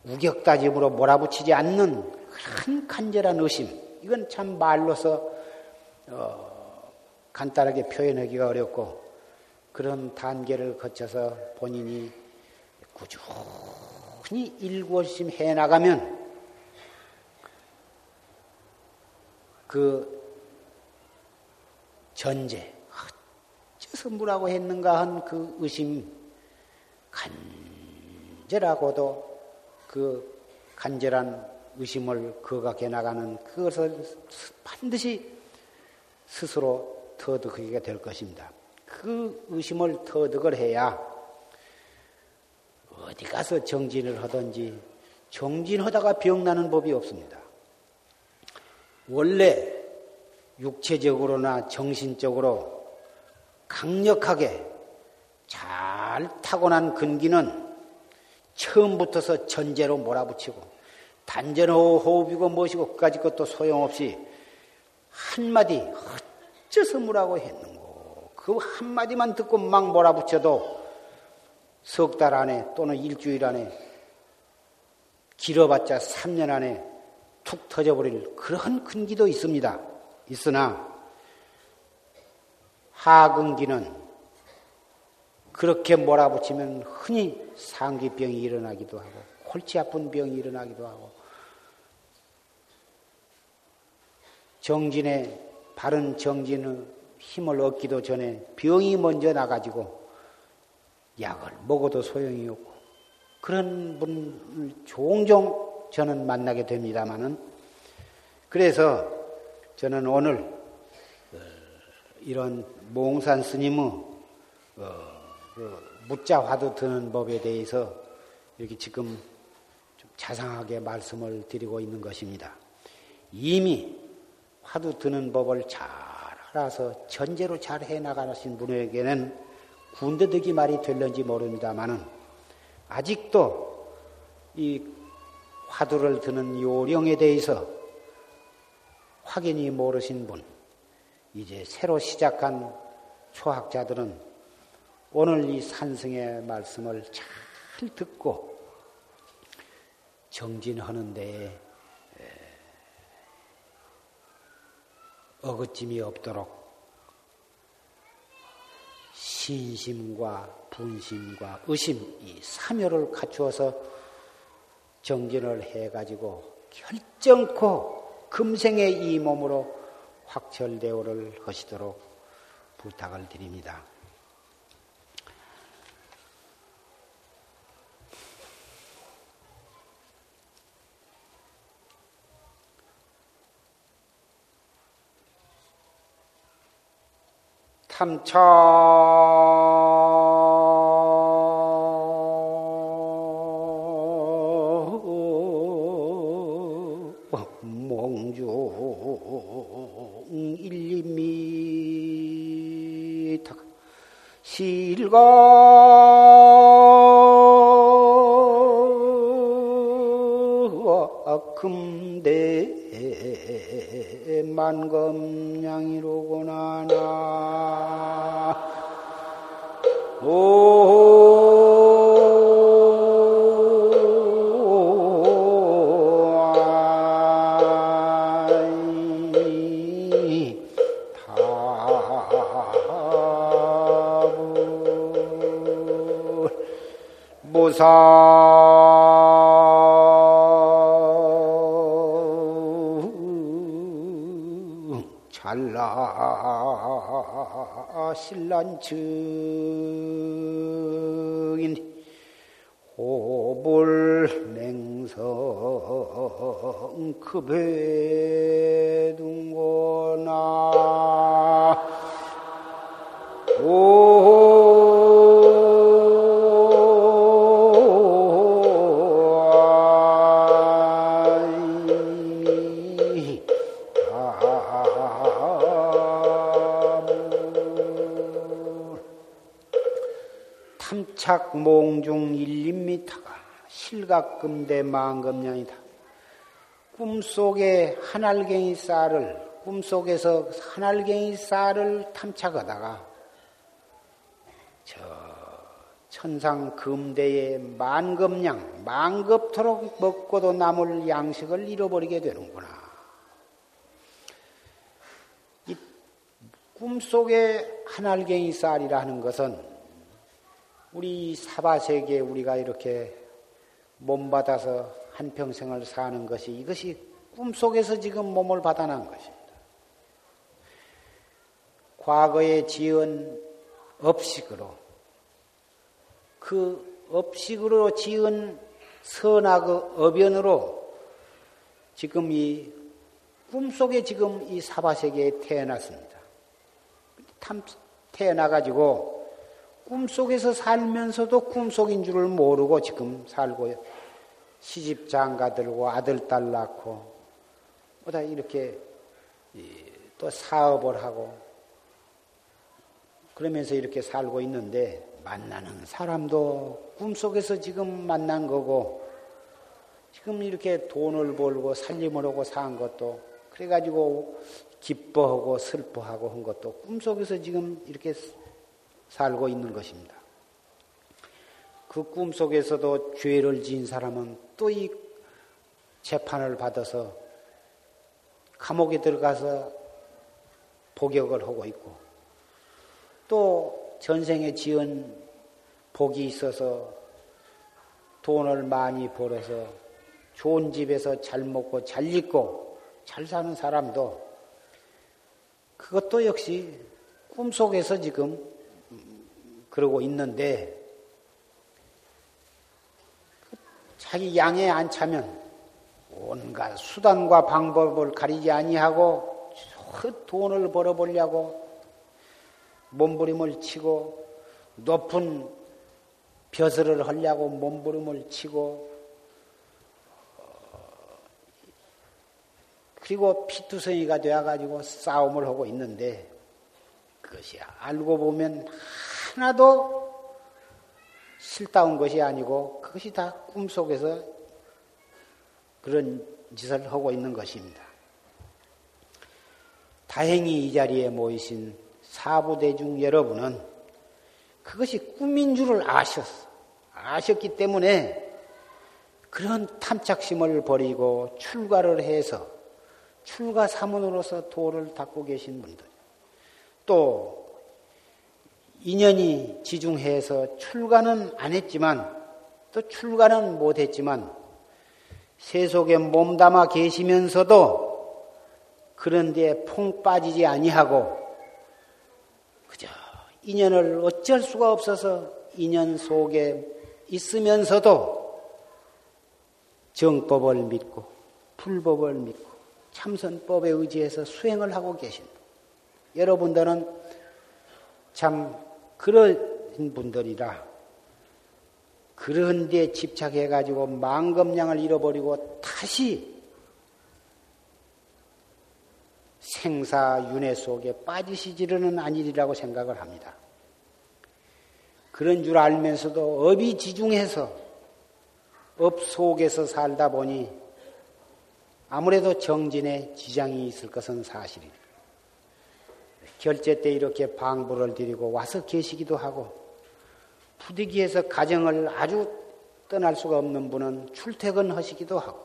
우격다짐으로 몰아붙이지 않는 큰 간절한 의심. 이건 참 말로서 어, 간단하게 표현하기가 어렵고 그런 단계를 거쳐서 본인이 꾸준히 일구심 해 나가면 그 전제 선무라고 했는가 한 그 의심 간절하고도 그 간절한 의심을 거각해 나가는 그것을 반드시 스스로 터득하게 될 것입니다. 그 의심을 터득을 해야 어디 가서 정진을 하든지 정진하다가 병나는 법이 없습니다. 원래 육체적으로나 정신적으로 강력하게 잘 타고난 근기는 처음부터서 전제로 몰아붙이고 단전호 호흡이고 무엇이고 그까지 것도 소용없이 한마디 어째서 무라고 했는고 그 한마디만 듣고 막 몰아붙여도 석 달 안에 또는 일주일 안에 길어봤자 3년 안에 툭 터져버릴 그런 근기도 있습니다. 있으나 하근기는 그렇게 몰아붙이면 흔히 상기병이 일어나기도 하고 골치 아픈 병이 일어나기도 하고 정진의 바른 정진의 힘을 얻기도 전에 병이 먼저 나가지고 약을 먹어도 소용이 없고 그런 분을 종종 저는 만나게 됩니다마는 그래서 저는 오늘 이런 몽산 스님의 어, 그 묻자 화두 드는 법에 대해서 이렇게 지금 좀 자상하게 말씀을 드리고 있는 것입니다. 이미 화두 드는 법을 잘 알아서 전제로 잘 해나가신 분에게는 군대득이 말이 될는지 모릅니다만은 아직도 이 화두를 드는 요령에 대해서 확연히 모르신 분, 이제 새로 시작한 초학자들은 오늘 이 산승의 말씀을 잘 듣고 정진하는 데 어긋짐이 없도록 신심과 분심과 의심 이 삼요를 갖추어서 정진을 해가지고 결정코 금생의 이 몸으로 확철대오를 하시도록 부탁을 드립니다. 탐차. 실가 금대 만검량이로구나 나 잘라 신란 증인 호불 맹성 급해 둔거나 탐착 몽중 1, 2미터가 실각금대 만금량이다. 꿈속에 한알갱이 쌀을 꿈속에서 한알갱이 쌀을 탐착하다가 저 천상 금대의 만금량 만급토록 먹고도 남을 양식을 잃어버리게 되는구나. 이 꿈속에 한알갱이 쌀이라 하는 것은 우리 사바세계에 우리가 이렇게 몸 받아서 한평생을 사는 것이 이것이 꿈속에서 지금 몸을 받아난 것입니다. 과거에 지은 업식으로 그 업식으로 지은 선악 어변으로 지금 이 꿈속에 지금 이 사바세계에 태어났습니다. 태어나가지고 꿈속에서 살면서도 꿈속인 줄을 모르고 지금 살고 시집 장가 들고 아들 딸 낳고 뭐다 이렇게 또 사업을 하고 그러면서 이렇게 살고 있는데 만나는 사람도 꿈속에서 지금 만난 거고 지금 이렇게 돈을 벌고 살림을 하고 산 것도 그래가지고 기뻐하고 슬퍼하고 한 것도 꿈속에서 지금 이렇게 살고 있는 것입니다. 그 꿈속에서도 죄를 지은 사람은 또 이 재판을 받아서 감옥에 들어가서 복역을 하고 있고 또 전생에 지은 복이 있어서 돈을 많이 벌어서 좋은 집에서 잘 먹고 잘 입고 잘 사는 사람도 그것도 역시 꿈속에서 지금 그러고 있는데 자기 양에 안 차면 온갖 수단과 방법을 가리지 아니하고 돈을 벌어보려고 몸부림을 치고 높은 벼슬을 하려고 몸부림을 치고 그리고 피투성이가 되어가지고 싸움을 하고 있는데 그것이 알고 보면 하나도 실다운 것이 아니고 그것이 다 꿈속에서 그런 짓을 하고 있는 것입니다. 다행히 이 자리에 모이신 사부대중 여러분은 그것이 꿈인 줄을 아셨어. 아셨기 때문에 그런 탐착심을 버리고 출가를 해서 출가 사문으로서 도를 닦고 계신 분들. 또 인연이 지중해서 출가는 안 했지만 또 출가는 못 했지만 세속에 몸담아 계시면서도 그런데 퐁 빠지지 아니하고 그저 인연을 어쩔 수가 없어서 인연 속에 있으면서도 정법을 믿고 불법을 믿고 참선법에 의지해서 수행을 하고 계신 여러분들은 참 그런 분들이라 그런 데 집착해 가지고 만금량을 잃어버리고 다시 생사 윤회 속에 빠지시지는 아니리라고 생각을 합니다. 그런 줄 알면서도 업이 지중해서 업 속에서 살다 보니 아무래도 정진에 지장이 있을 것은 사실입니다. 결제 때 이렇게 방부를 드리고 와서 계시기도 하고 부득이해서 가정을 아주 떠날 수가 없는 분은 출퇴근하시기도 하고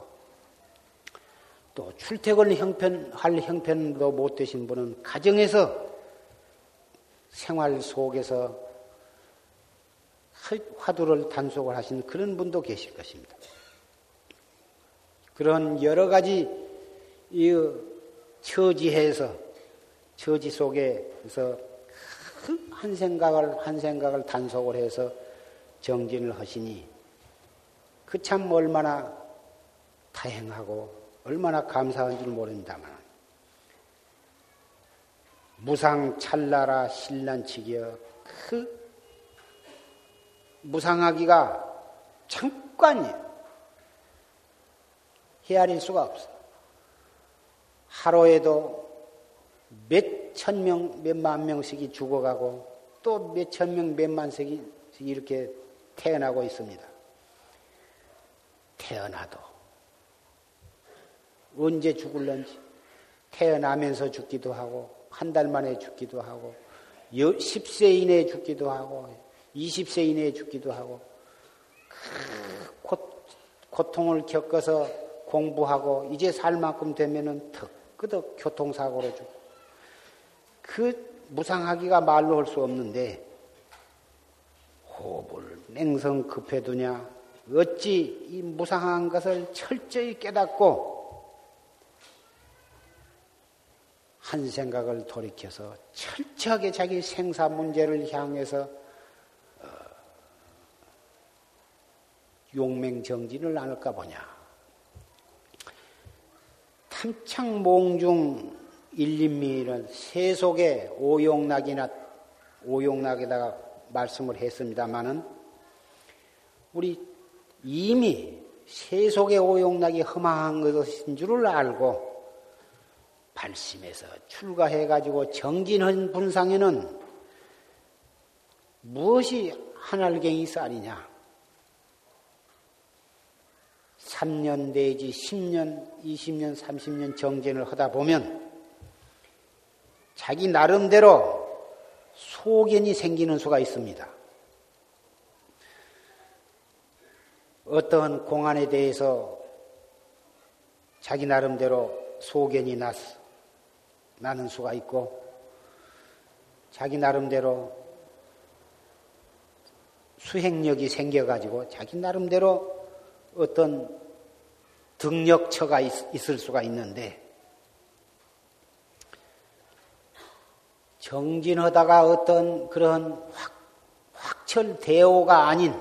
또 출퇴근 형편 할 형편도 못 되신 분은 가정에서 생활 속에서 화두를 단속을 하신 그런 분도 계실 것입니다. 그런 여러 가지 이 처지해서 처지 속에서 한 생각을 한 생각을 단속을 해서 정진을 하시니 그 참 얼마나 다행하고 얼마나 감사한 줄 모릅니다만 무상 찰나라 신란치기여 그 무상하기가 잠깐이에요. 헤아릴 수가 없어. 하루에도 몇 천 명, 몇 만 명씩이 죽어가고 또 몇 천 명, 몇 만 씩이 이렇게 태어나고 있습니다. 태어나도 언제 죽을런지 태어나면서 죽기도 하고 한 달 만에 죽기도 하고 10세 이내에 죽기도 하고 20세 이내에 죽기도 하고 그 고통을 겪어서 공부하고 이제 살 만큼 되면은 턱 끄덕 교통사고로 죽고 그 무상하기가 말로 할 수 없는데 호흡을 냉성 급해두냐 어찌 이 무상한 것을 철저히 깨닫고 한 생각을 돌이켜서 철저하게 자기 생사 문제를 향해서 어, 용맹정진을 나눌까 보냐. 탐창 몽중 일림미는 세속의 오용락이나 오용락에다가 말씀을 했습니다마는 우리 이미 세속의 오용락이 험한 것인 줄을 알고 발심해서 출가해 가지고 정진한 분상에는 무엇이 한알갱이 쌀이냐? 3년 내지 10년, 20년, 30년 정진을 하다 보면 자기 나름대로 소견이 생기는 수가 있습니다. 어떠한 공안에 대해서 자기 나름대로 소견이 났어. 나는 수가 있고 자기 나름대로 수행력이 생겨가지고 자기 나름대로 어떤 등력처가 있, 을 수가 있는데 정진하다가 어떤 그런 확, 확철 대오가 아닌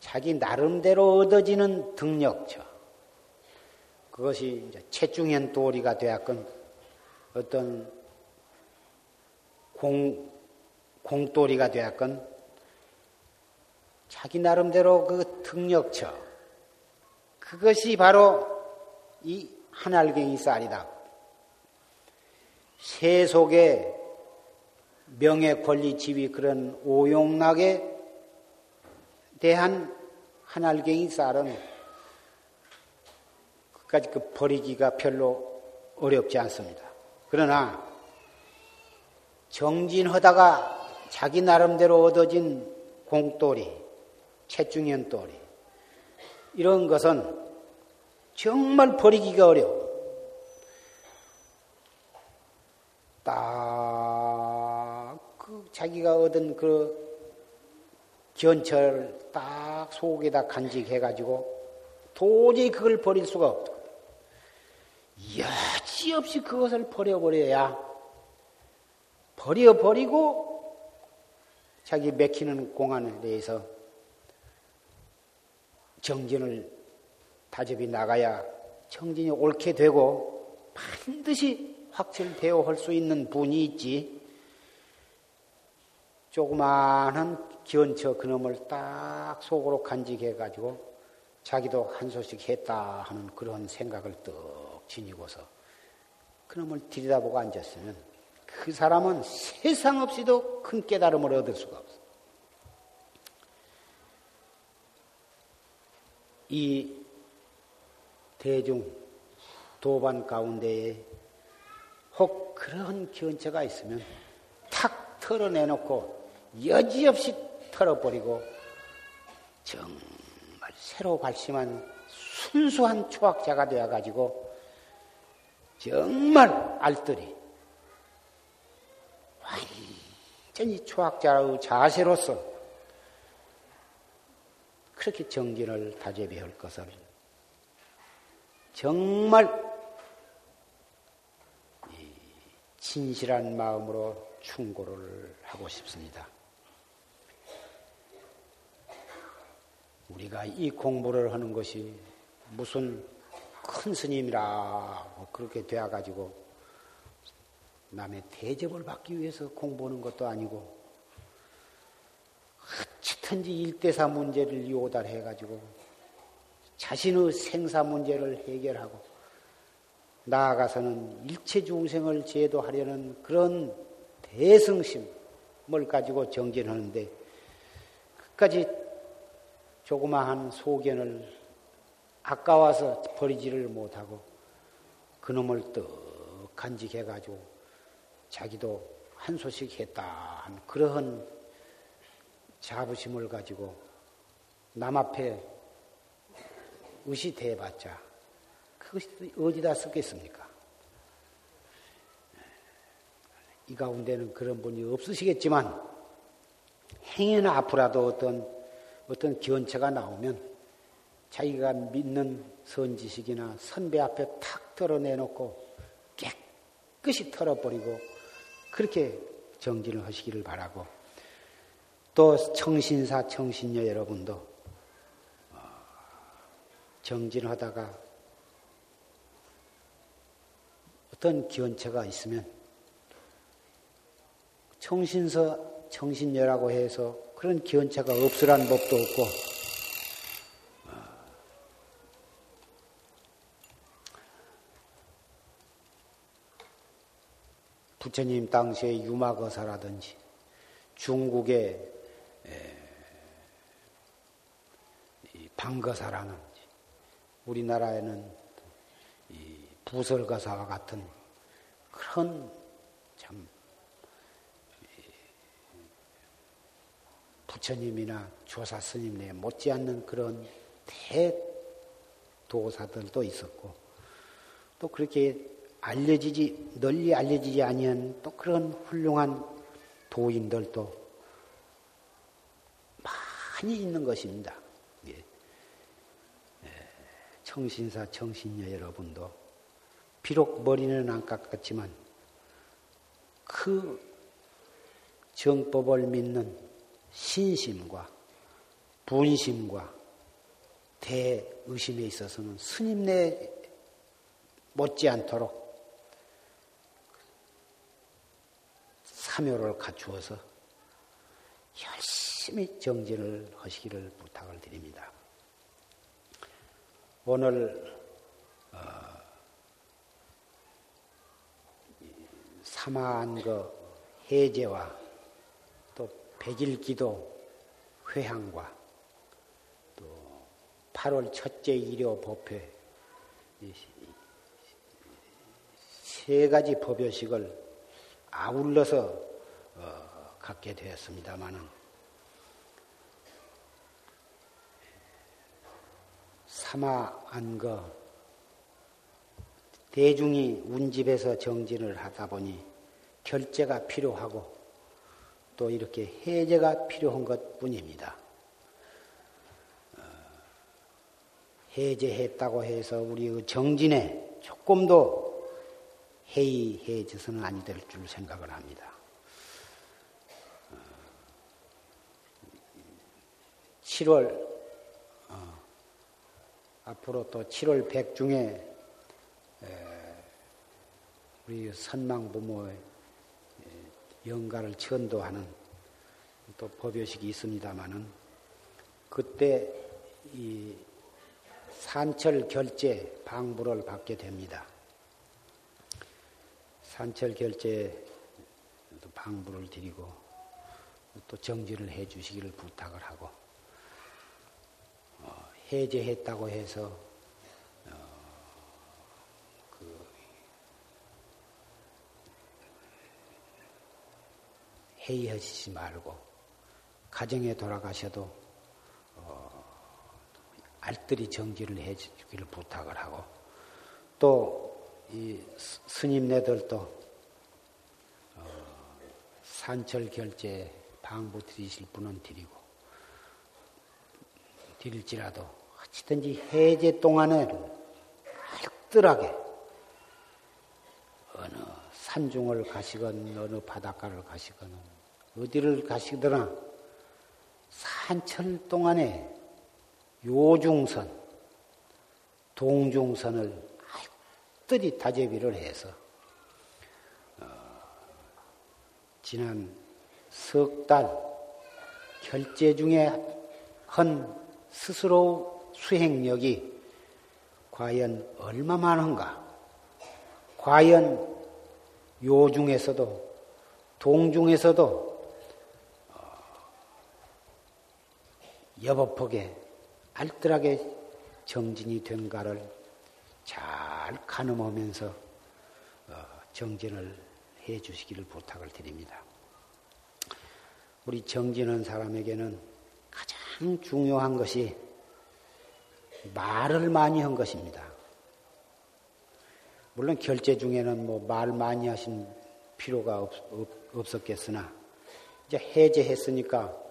자기 나름대로 얻어지는 등력처 그것이 이제 채중현 도리가 되었건 어떤 공, 공도리가 되었건 자기 나름대로 그 등력처 그것이 바로 이 한알갱이 쌀이다. 세속의 명예, 권리, 지위 그런 오용락에 대한 한알갱이 쌀은 그까지 그 버리기가 별로 어렵지 않습니다. 그러나 정진하다가 자기 나름대로 얻어진 공돌이, 채중현돌이 이런 것은 정말 버리기가 어려워. 딱그 자기가 얻은 그 견철 딱 속에다 간직해가지고 도저히 그걸 버릴 수가 없다. 여지없이 그것을 버려버려야 버려버리고 자기 맥히는 공안에 대해서 정진을 다접이 나가야 정진이 옳게 되고 반드시 확철되어 할 수 있는 분이 있지. 조그마한 기원처 그놈을 딱 속으로 간직해가지고 자기도 한 소식 했다 하는 그런 생각을 떡 지니고서 그놈을 들여다보고 앉았으면 그 사람은 세상 없이도 큰 깨달음을 얻을 수가 없어. 이 대중 도반 가운데에 혹 그런 기원처가 있으면 탁 털어내놓고 여지없이 털어버리고 정말 새로 발심한 순수한 초학자가 되어가지고 정말 알뜰히 완전히 초학자의 자세로서 그렇게 정진을 다재비할 것을 정말 진실한 마음으로 충고를 하고 싶습니다. 우리가 이 공부를 하는 것이 무슨 큰 스님이라 그렇게 되어가지고 남의 대접을 받기 위해서 공부하는 것도 아니고 어찌든지 일대사 문제를 요달해가지고 자신의 생사 문제를 해결하고 나아가서는 일체 중생을 제도하려는 그런 대승심을 가지고 정진하는데 끝까지 조그마한 소견을 아까워서 버리지를 못하고 그놈을 떡 간직해가지고 자기도 한 소식 했다 한 그러한 자부심을 가지고 남 앞에 의시대봤자 그것이 어디다 쓰겠습니까? 이 가운데는 그런 분이 없으시겠지만 행여나 앞으로라도 어떤 어떤 기원체가 나오면 자기가 믿는 선지식이나 선배 앞에 탁 털어내놓고 깨끗이 털어버리고 그렇게 정진을 하시기를 바라고 또 청신사 청신녀 여러분도 어, 정진하다가 어떤 기원체가 있으면 청신서 청신녀라고 해서 그런 기원체가 없으란 법도 없고. 부처님 당시의 유마거사라든지 중국의 방거사라든지 우리나라에는 부설거사와 같은 그런 참 부처님이나 조사 스님네 못지않는 그런 대도사들도 있었고 또 그렇게 알려지지 널리 알려지지 아니한 또 그런 훌륭한 도인들도 많이 있는 것입니다. 예. 예. 청신사 청신녀 여러분도 비록 머리는 안 깎았지만 그 정법을 믿는 신심과 분심과 대의심에 있어서는 스님네 못지않도록 사묘를 갖추어서 열심히 정진을 하시기를 부탁을 드립니다. 오늘 어, 사마한 거 해제와 또 백일 기도 회향과 또 8월 첫째 일요 법회 세 가지 법요식을 아울러서 어, 갖게 되었습니다마는 사마 안거 대중이 운집에서 정진을 하다 보니 결제가 필요하고 또 이렇게 해제가 필요한 것 뿐입니다. 어, 해제했다고 해서 우리 정진에 조금도 해이해져서는 아니 될 줄 생각을 합니다. 7월 어, 앞으로 또 7월 백중에 우리 선망 부모의 영가를 천도하는 또 법요식이 있습니다마는 그때 이 산철 결제 방부를 받게 됩니다. 산철 결제 방부를 드리고 또 정지를 해 주시기를 부탁을 하고 어, 해제했다고 해서 회의하시지 말고 가정에 돌아가셔도 어, 알뜰히 정지를 해 주기를 부탁을 하고 또 이 스님네들도 어, 산철 결제 방부 드리실 분은 드리고 드릴지라도 어찌든지 해제 동안에 알뜰하게 어느 산중을 가시건 어느 바닷가를 가시건 어디를 가시더나 산철 동안에 요중선, 동중선을 떳떳이 다재비를 해서 어, 지난 석 달 결제 중에 한 스스로 수행력이 과연 얼마만한가? 과연 요중에서도 동중에서도 여법하게 알뜰하게 정진이 된가를 잘 가늠하면서 어, 정진을 해 주시기를 부탁을 드립니다. 우리 정진한 사람에게는 가장 중요한 것이 말을 많이 한 것입니다. 물론 결제 중에는 뭐 말 많이 하신 필요가 없, 없 었겠으나 이제 해제했으니까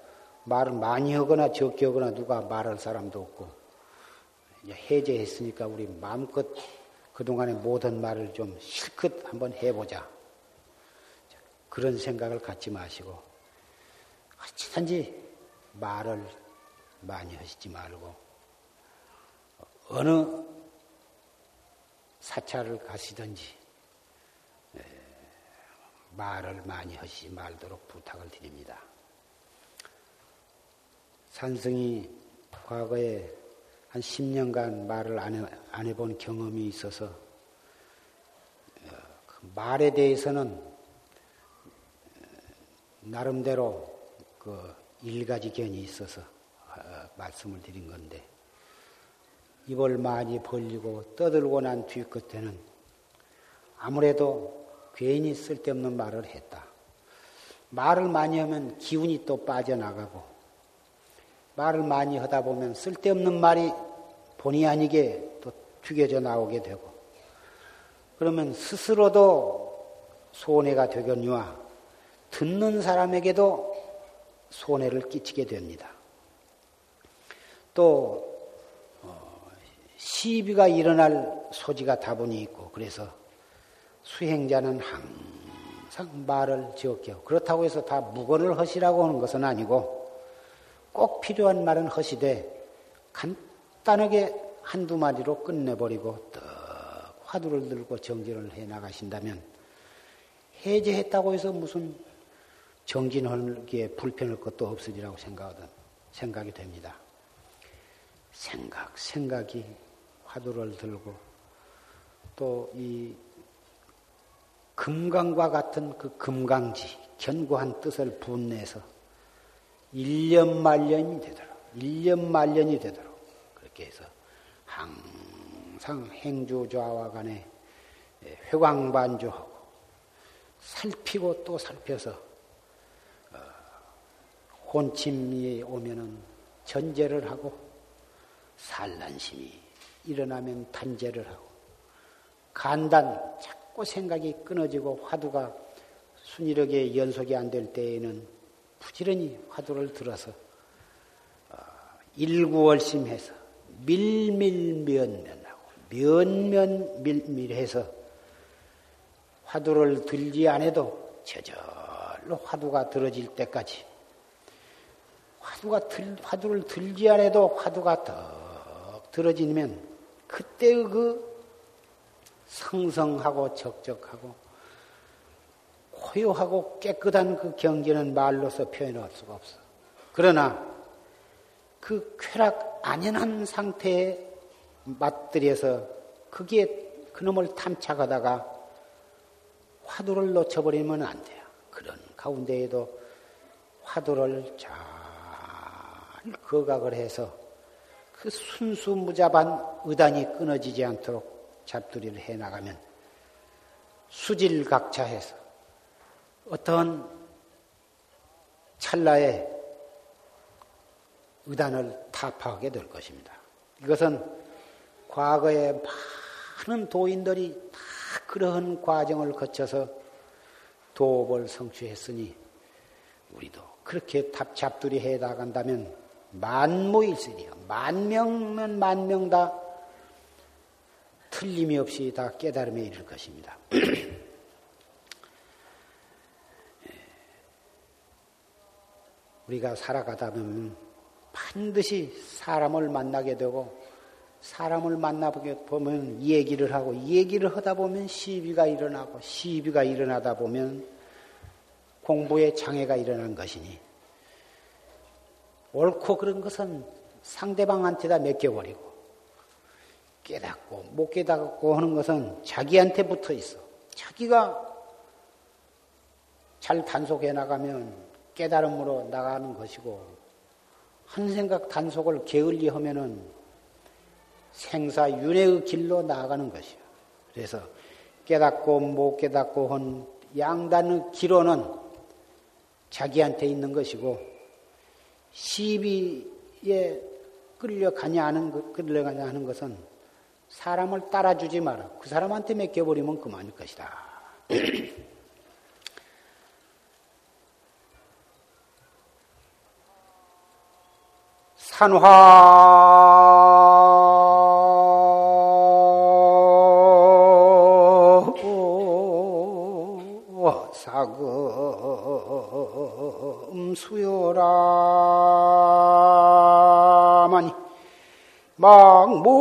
말을 많이 하거나 적게 하거나 누가 말할 사람도 없고 해제했으니까 우리 마음껏 그동안의 모든 말을 좀 실컷 한번 해보자. 그런 생각을 갖지 마시고, 어찌든지 말을 많이 하시지 말고, 어느 사찰을 가시든지, 말을 많이 하시지 말도록 부탁을 드립니다. 산성이 과거에 한 10년간 말을 안, 해, 안 해본 경험이 있어서 어, 그 말에 대해서는 나름대로 그 일가지 견이 있어서 어, 말씀을 드린 건데 입을 많이 벌리고 떠들고 난 뒤끝에는 아무래도 괜히 쓸데없는 말을 했다. 말을 많이 하면 기운이 또 빠져나가고 말을 많이 하다 보면 쓸데없는 말이 본의 아니게 또 튀겨져 나오게 되고 그러면 스스로도 손해가 되거니와 듣는 사람에게도 손해를 끼치게 됩니다. 또 어, 시비가 일어날 소지가 다분히 있고 그래서 수행자는 항상 말을 지었게 하고 그렇다고 해서 다 무건을 하시라고 하는 것은 아니고 꼭 필요한 말은 허시되 간단하게 한두 마디로 끝내버리고 떡 화두를 들고 정진을 해 나가신다면 해제했다고 해서 무슨 정진하기에 불편할 것도 없으리라고 생각하던 생각이 됩니다. 생각, 생각이 화두를 들고 또 이 금강과 같은 그 금강지, 견고한 뜻을 분내서 1년 말년이 되도록, 1년 말년이 되도록, 그렇게 해서 항상 행주좌와 간에 회광반주하고 살피고 또 살펴서 어, 혼침이 오면은 전제를 하고 산란심이 일어나면 단제를 하고 간단 자꾸 생각이 끊어지고 화두가 순이하게 연속이 안 될 때에는 부지런히 화두를 들어서 어, 일구월심해서 밀밀면면하고 면면밀밀해서 화두를 들지 않아도 저절로 화두가 들어질 때까지 화두가 들, 화두를 들지 않아도 화두가 더 들어지면 그때의 그 성성하고 적적하고 고요하고 깨끗한 그 경계는 말로서 표현할 수가 없어. 그러나 그 쾌락 안연한 상태에 맞들여서 그게 그놈을 탐착하다가 화두를 놓쳐버리면 안 돼요. 그런 가운데에도 화두를 잘 거각을 해서 그 순수무자반 의단이 끊어지지 않도록 잡두리를 해 나가면 수질각차해서 어떤 찰나에 의단을 타파하게 될 것입니다. 이것은 과거에 많은 도인들이 다 그러한 과정을 거쳐서 도업을 성취했으니 우리도 그렇게 답잡들이 해 나간다면 만무일설이요. 만 명면 만 명 다 틀림이 없이 다 깨달음에 이를 것입니다. 우리가 살아가다 보면 반드시 사람을 만나게 되고 사람을 만나보게 보면 얘기를 하고 얘기를 하다 보면 시비가 일어나고 시비가 일어나다 보면 공부에 장애가 일어난 것이니 옳고 그런 것은 상대방한테 다 맡겨버리고 깨닫고 못 깨닫고 하는 것은 자기한테 붙어 있어. 자기가 잘 단속해 나가면 깨달음으로 나가는 것이고 한 생각 단속을 게을리 하면은 생사 윤회의 길로 나아가는 것이요. 그래서 깨닫고 못 깨닫고 한 양단의 기로는 자기한테 있는 것이고 시비에 끌려가냐 하는 끌려가냐 하는 것은 사람을 따라주지 마라. 그 사람한테 맡겨버리면 그만일 것이다. 산화. 사금 수요라마니 망문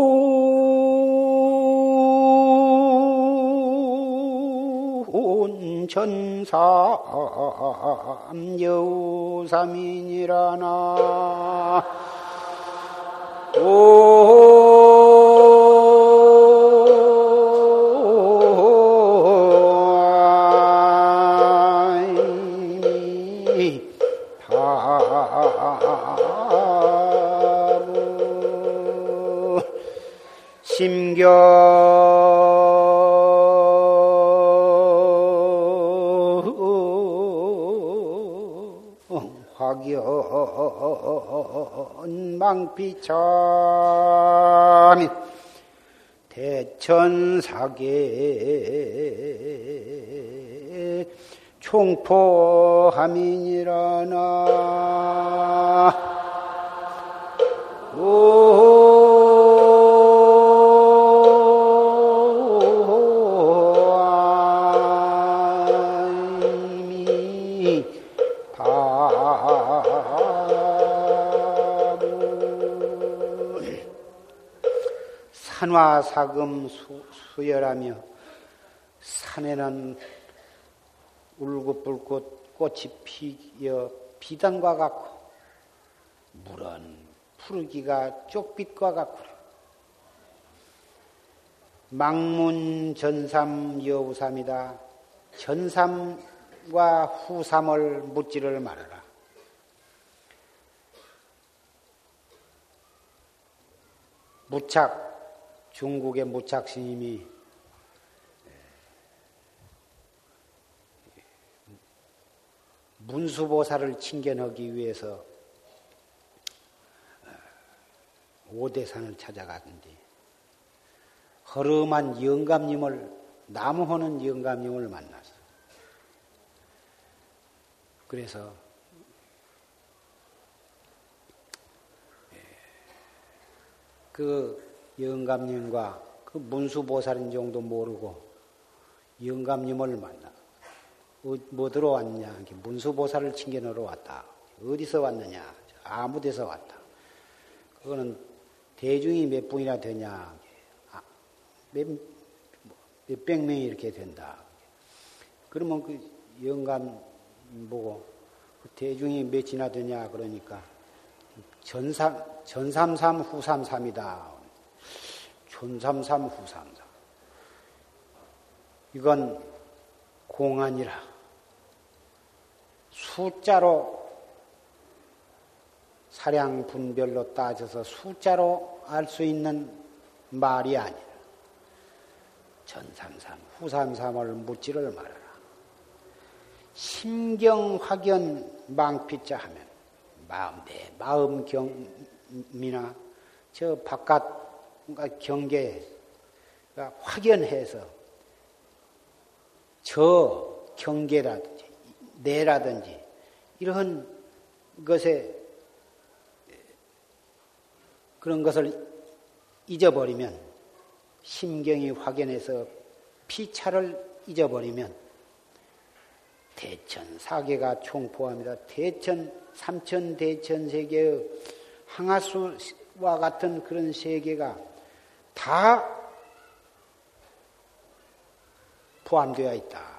전삼 여우삼인이라나 Oh. 망비참이 대천사계 총포함이니라나 산화사금 수, 열하며 산에는 울긋불긋 꽃이 피어 비단과 같고 물은 푸르기가 쪽빛과 같고 망문 전삼 여우삼이다. 전삼과 후삼을 묻지를 말아라. 무착 중국의 무착스님이 예, 문수보살을 칭견하기 위해서 어, 오대산을 찾아가던데 허름한 영감님을 나무하는 영감님을 만났어. 그래서 예, 그 영감님과 그 문수보살인 정도 모르고 영감님을 만나. 어, 뭐 들어왔냐? 문수보살을 칭견하러 왔다. 어디서 왔느냐? 아무 데서 왔다. 그거는 대중이 몇 분이나 되냐? 아, 몇, 몇백 명이 이렇게 된다. 그러면 그 영감 보고 그 대중이 몇이나 되냐? 그러니까 전삼, 전삼삼 후삼삼이다. 전삼삼 후삼삼. 이건 공안이라 숫자로 사량 분별로 따져서 숫자로 알 수 있는 말이 아니라 전삼삼 후삼삼을 묻지를 말아라. 심경 확연 망피자 하면 마음 내 마음 경이나 저 바깥 경계가 확연해서 저 경계라든지 내라든지 이런 것에 그런 것을 잊어버리면 심경이 확연해서 피차를 잊어버리면 대천 사계가 총포함이다. 대천 삼천 대천 세계의 항아수와 같은 그런 세계가 다 포함되어 있다.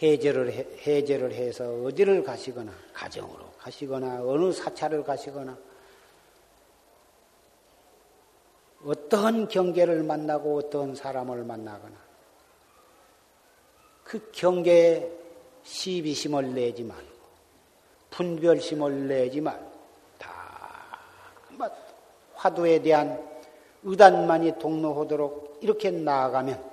해제를, 해제를 해서 어디를 가시거나, 가정으로 가시거나, 어느 사찰을 가시거나, 어떠한 경계를 만나고 어떠한 사람을 만나거나, 그 경계에 시비심을 내지 말고, 분별심을 내지 말고, 다, 화두에 대한 의단만이 동로하도록 이렇게 나아가면,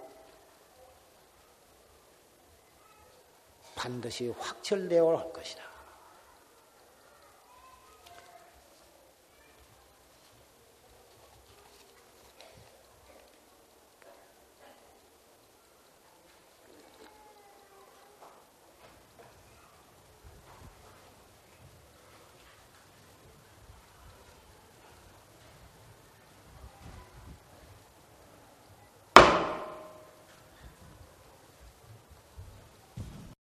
반드시 확철되어 올 것이다.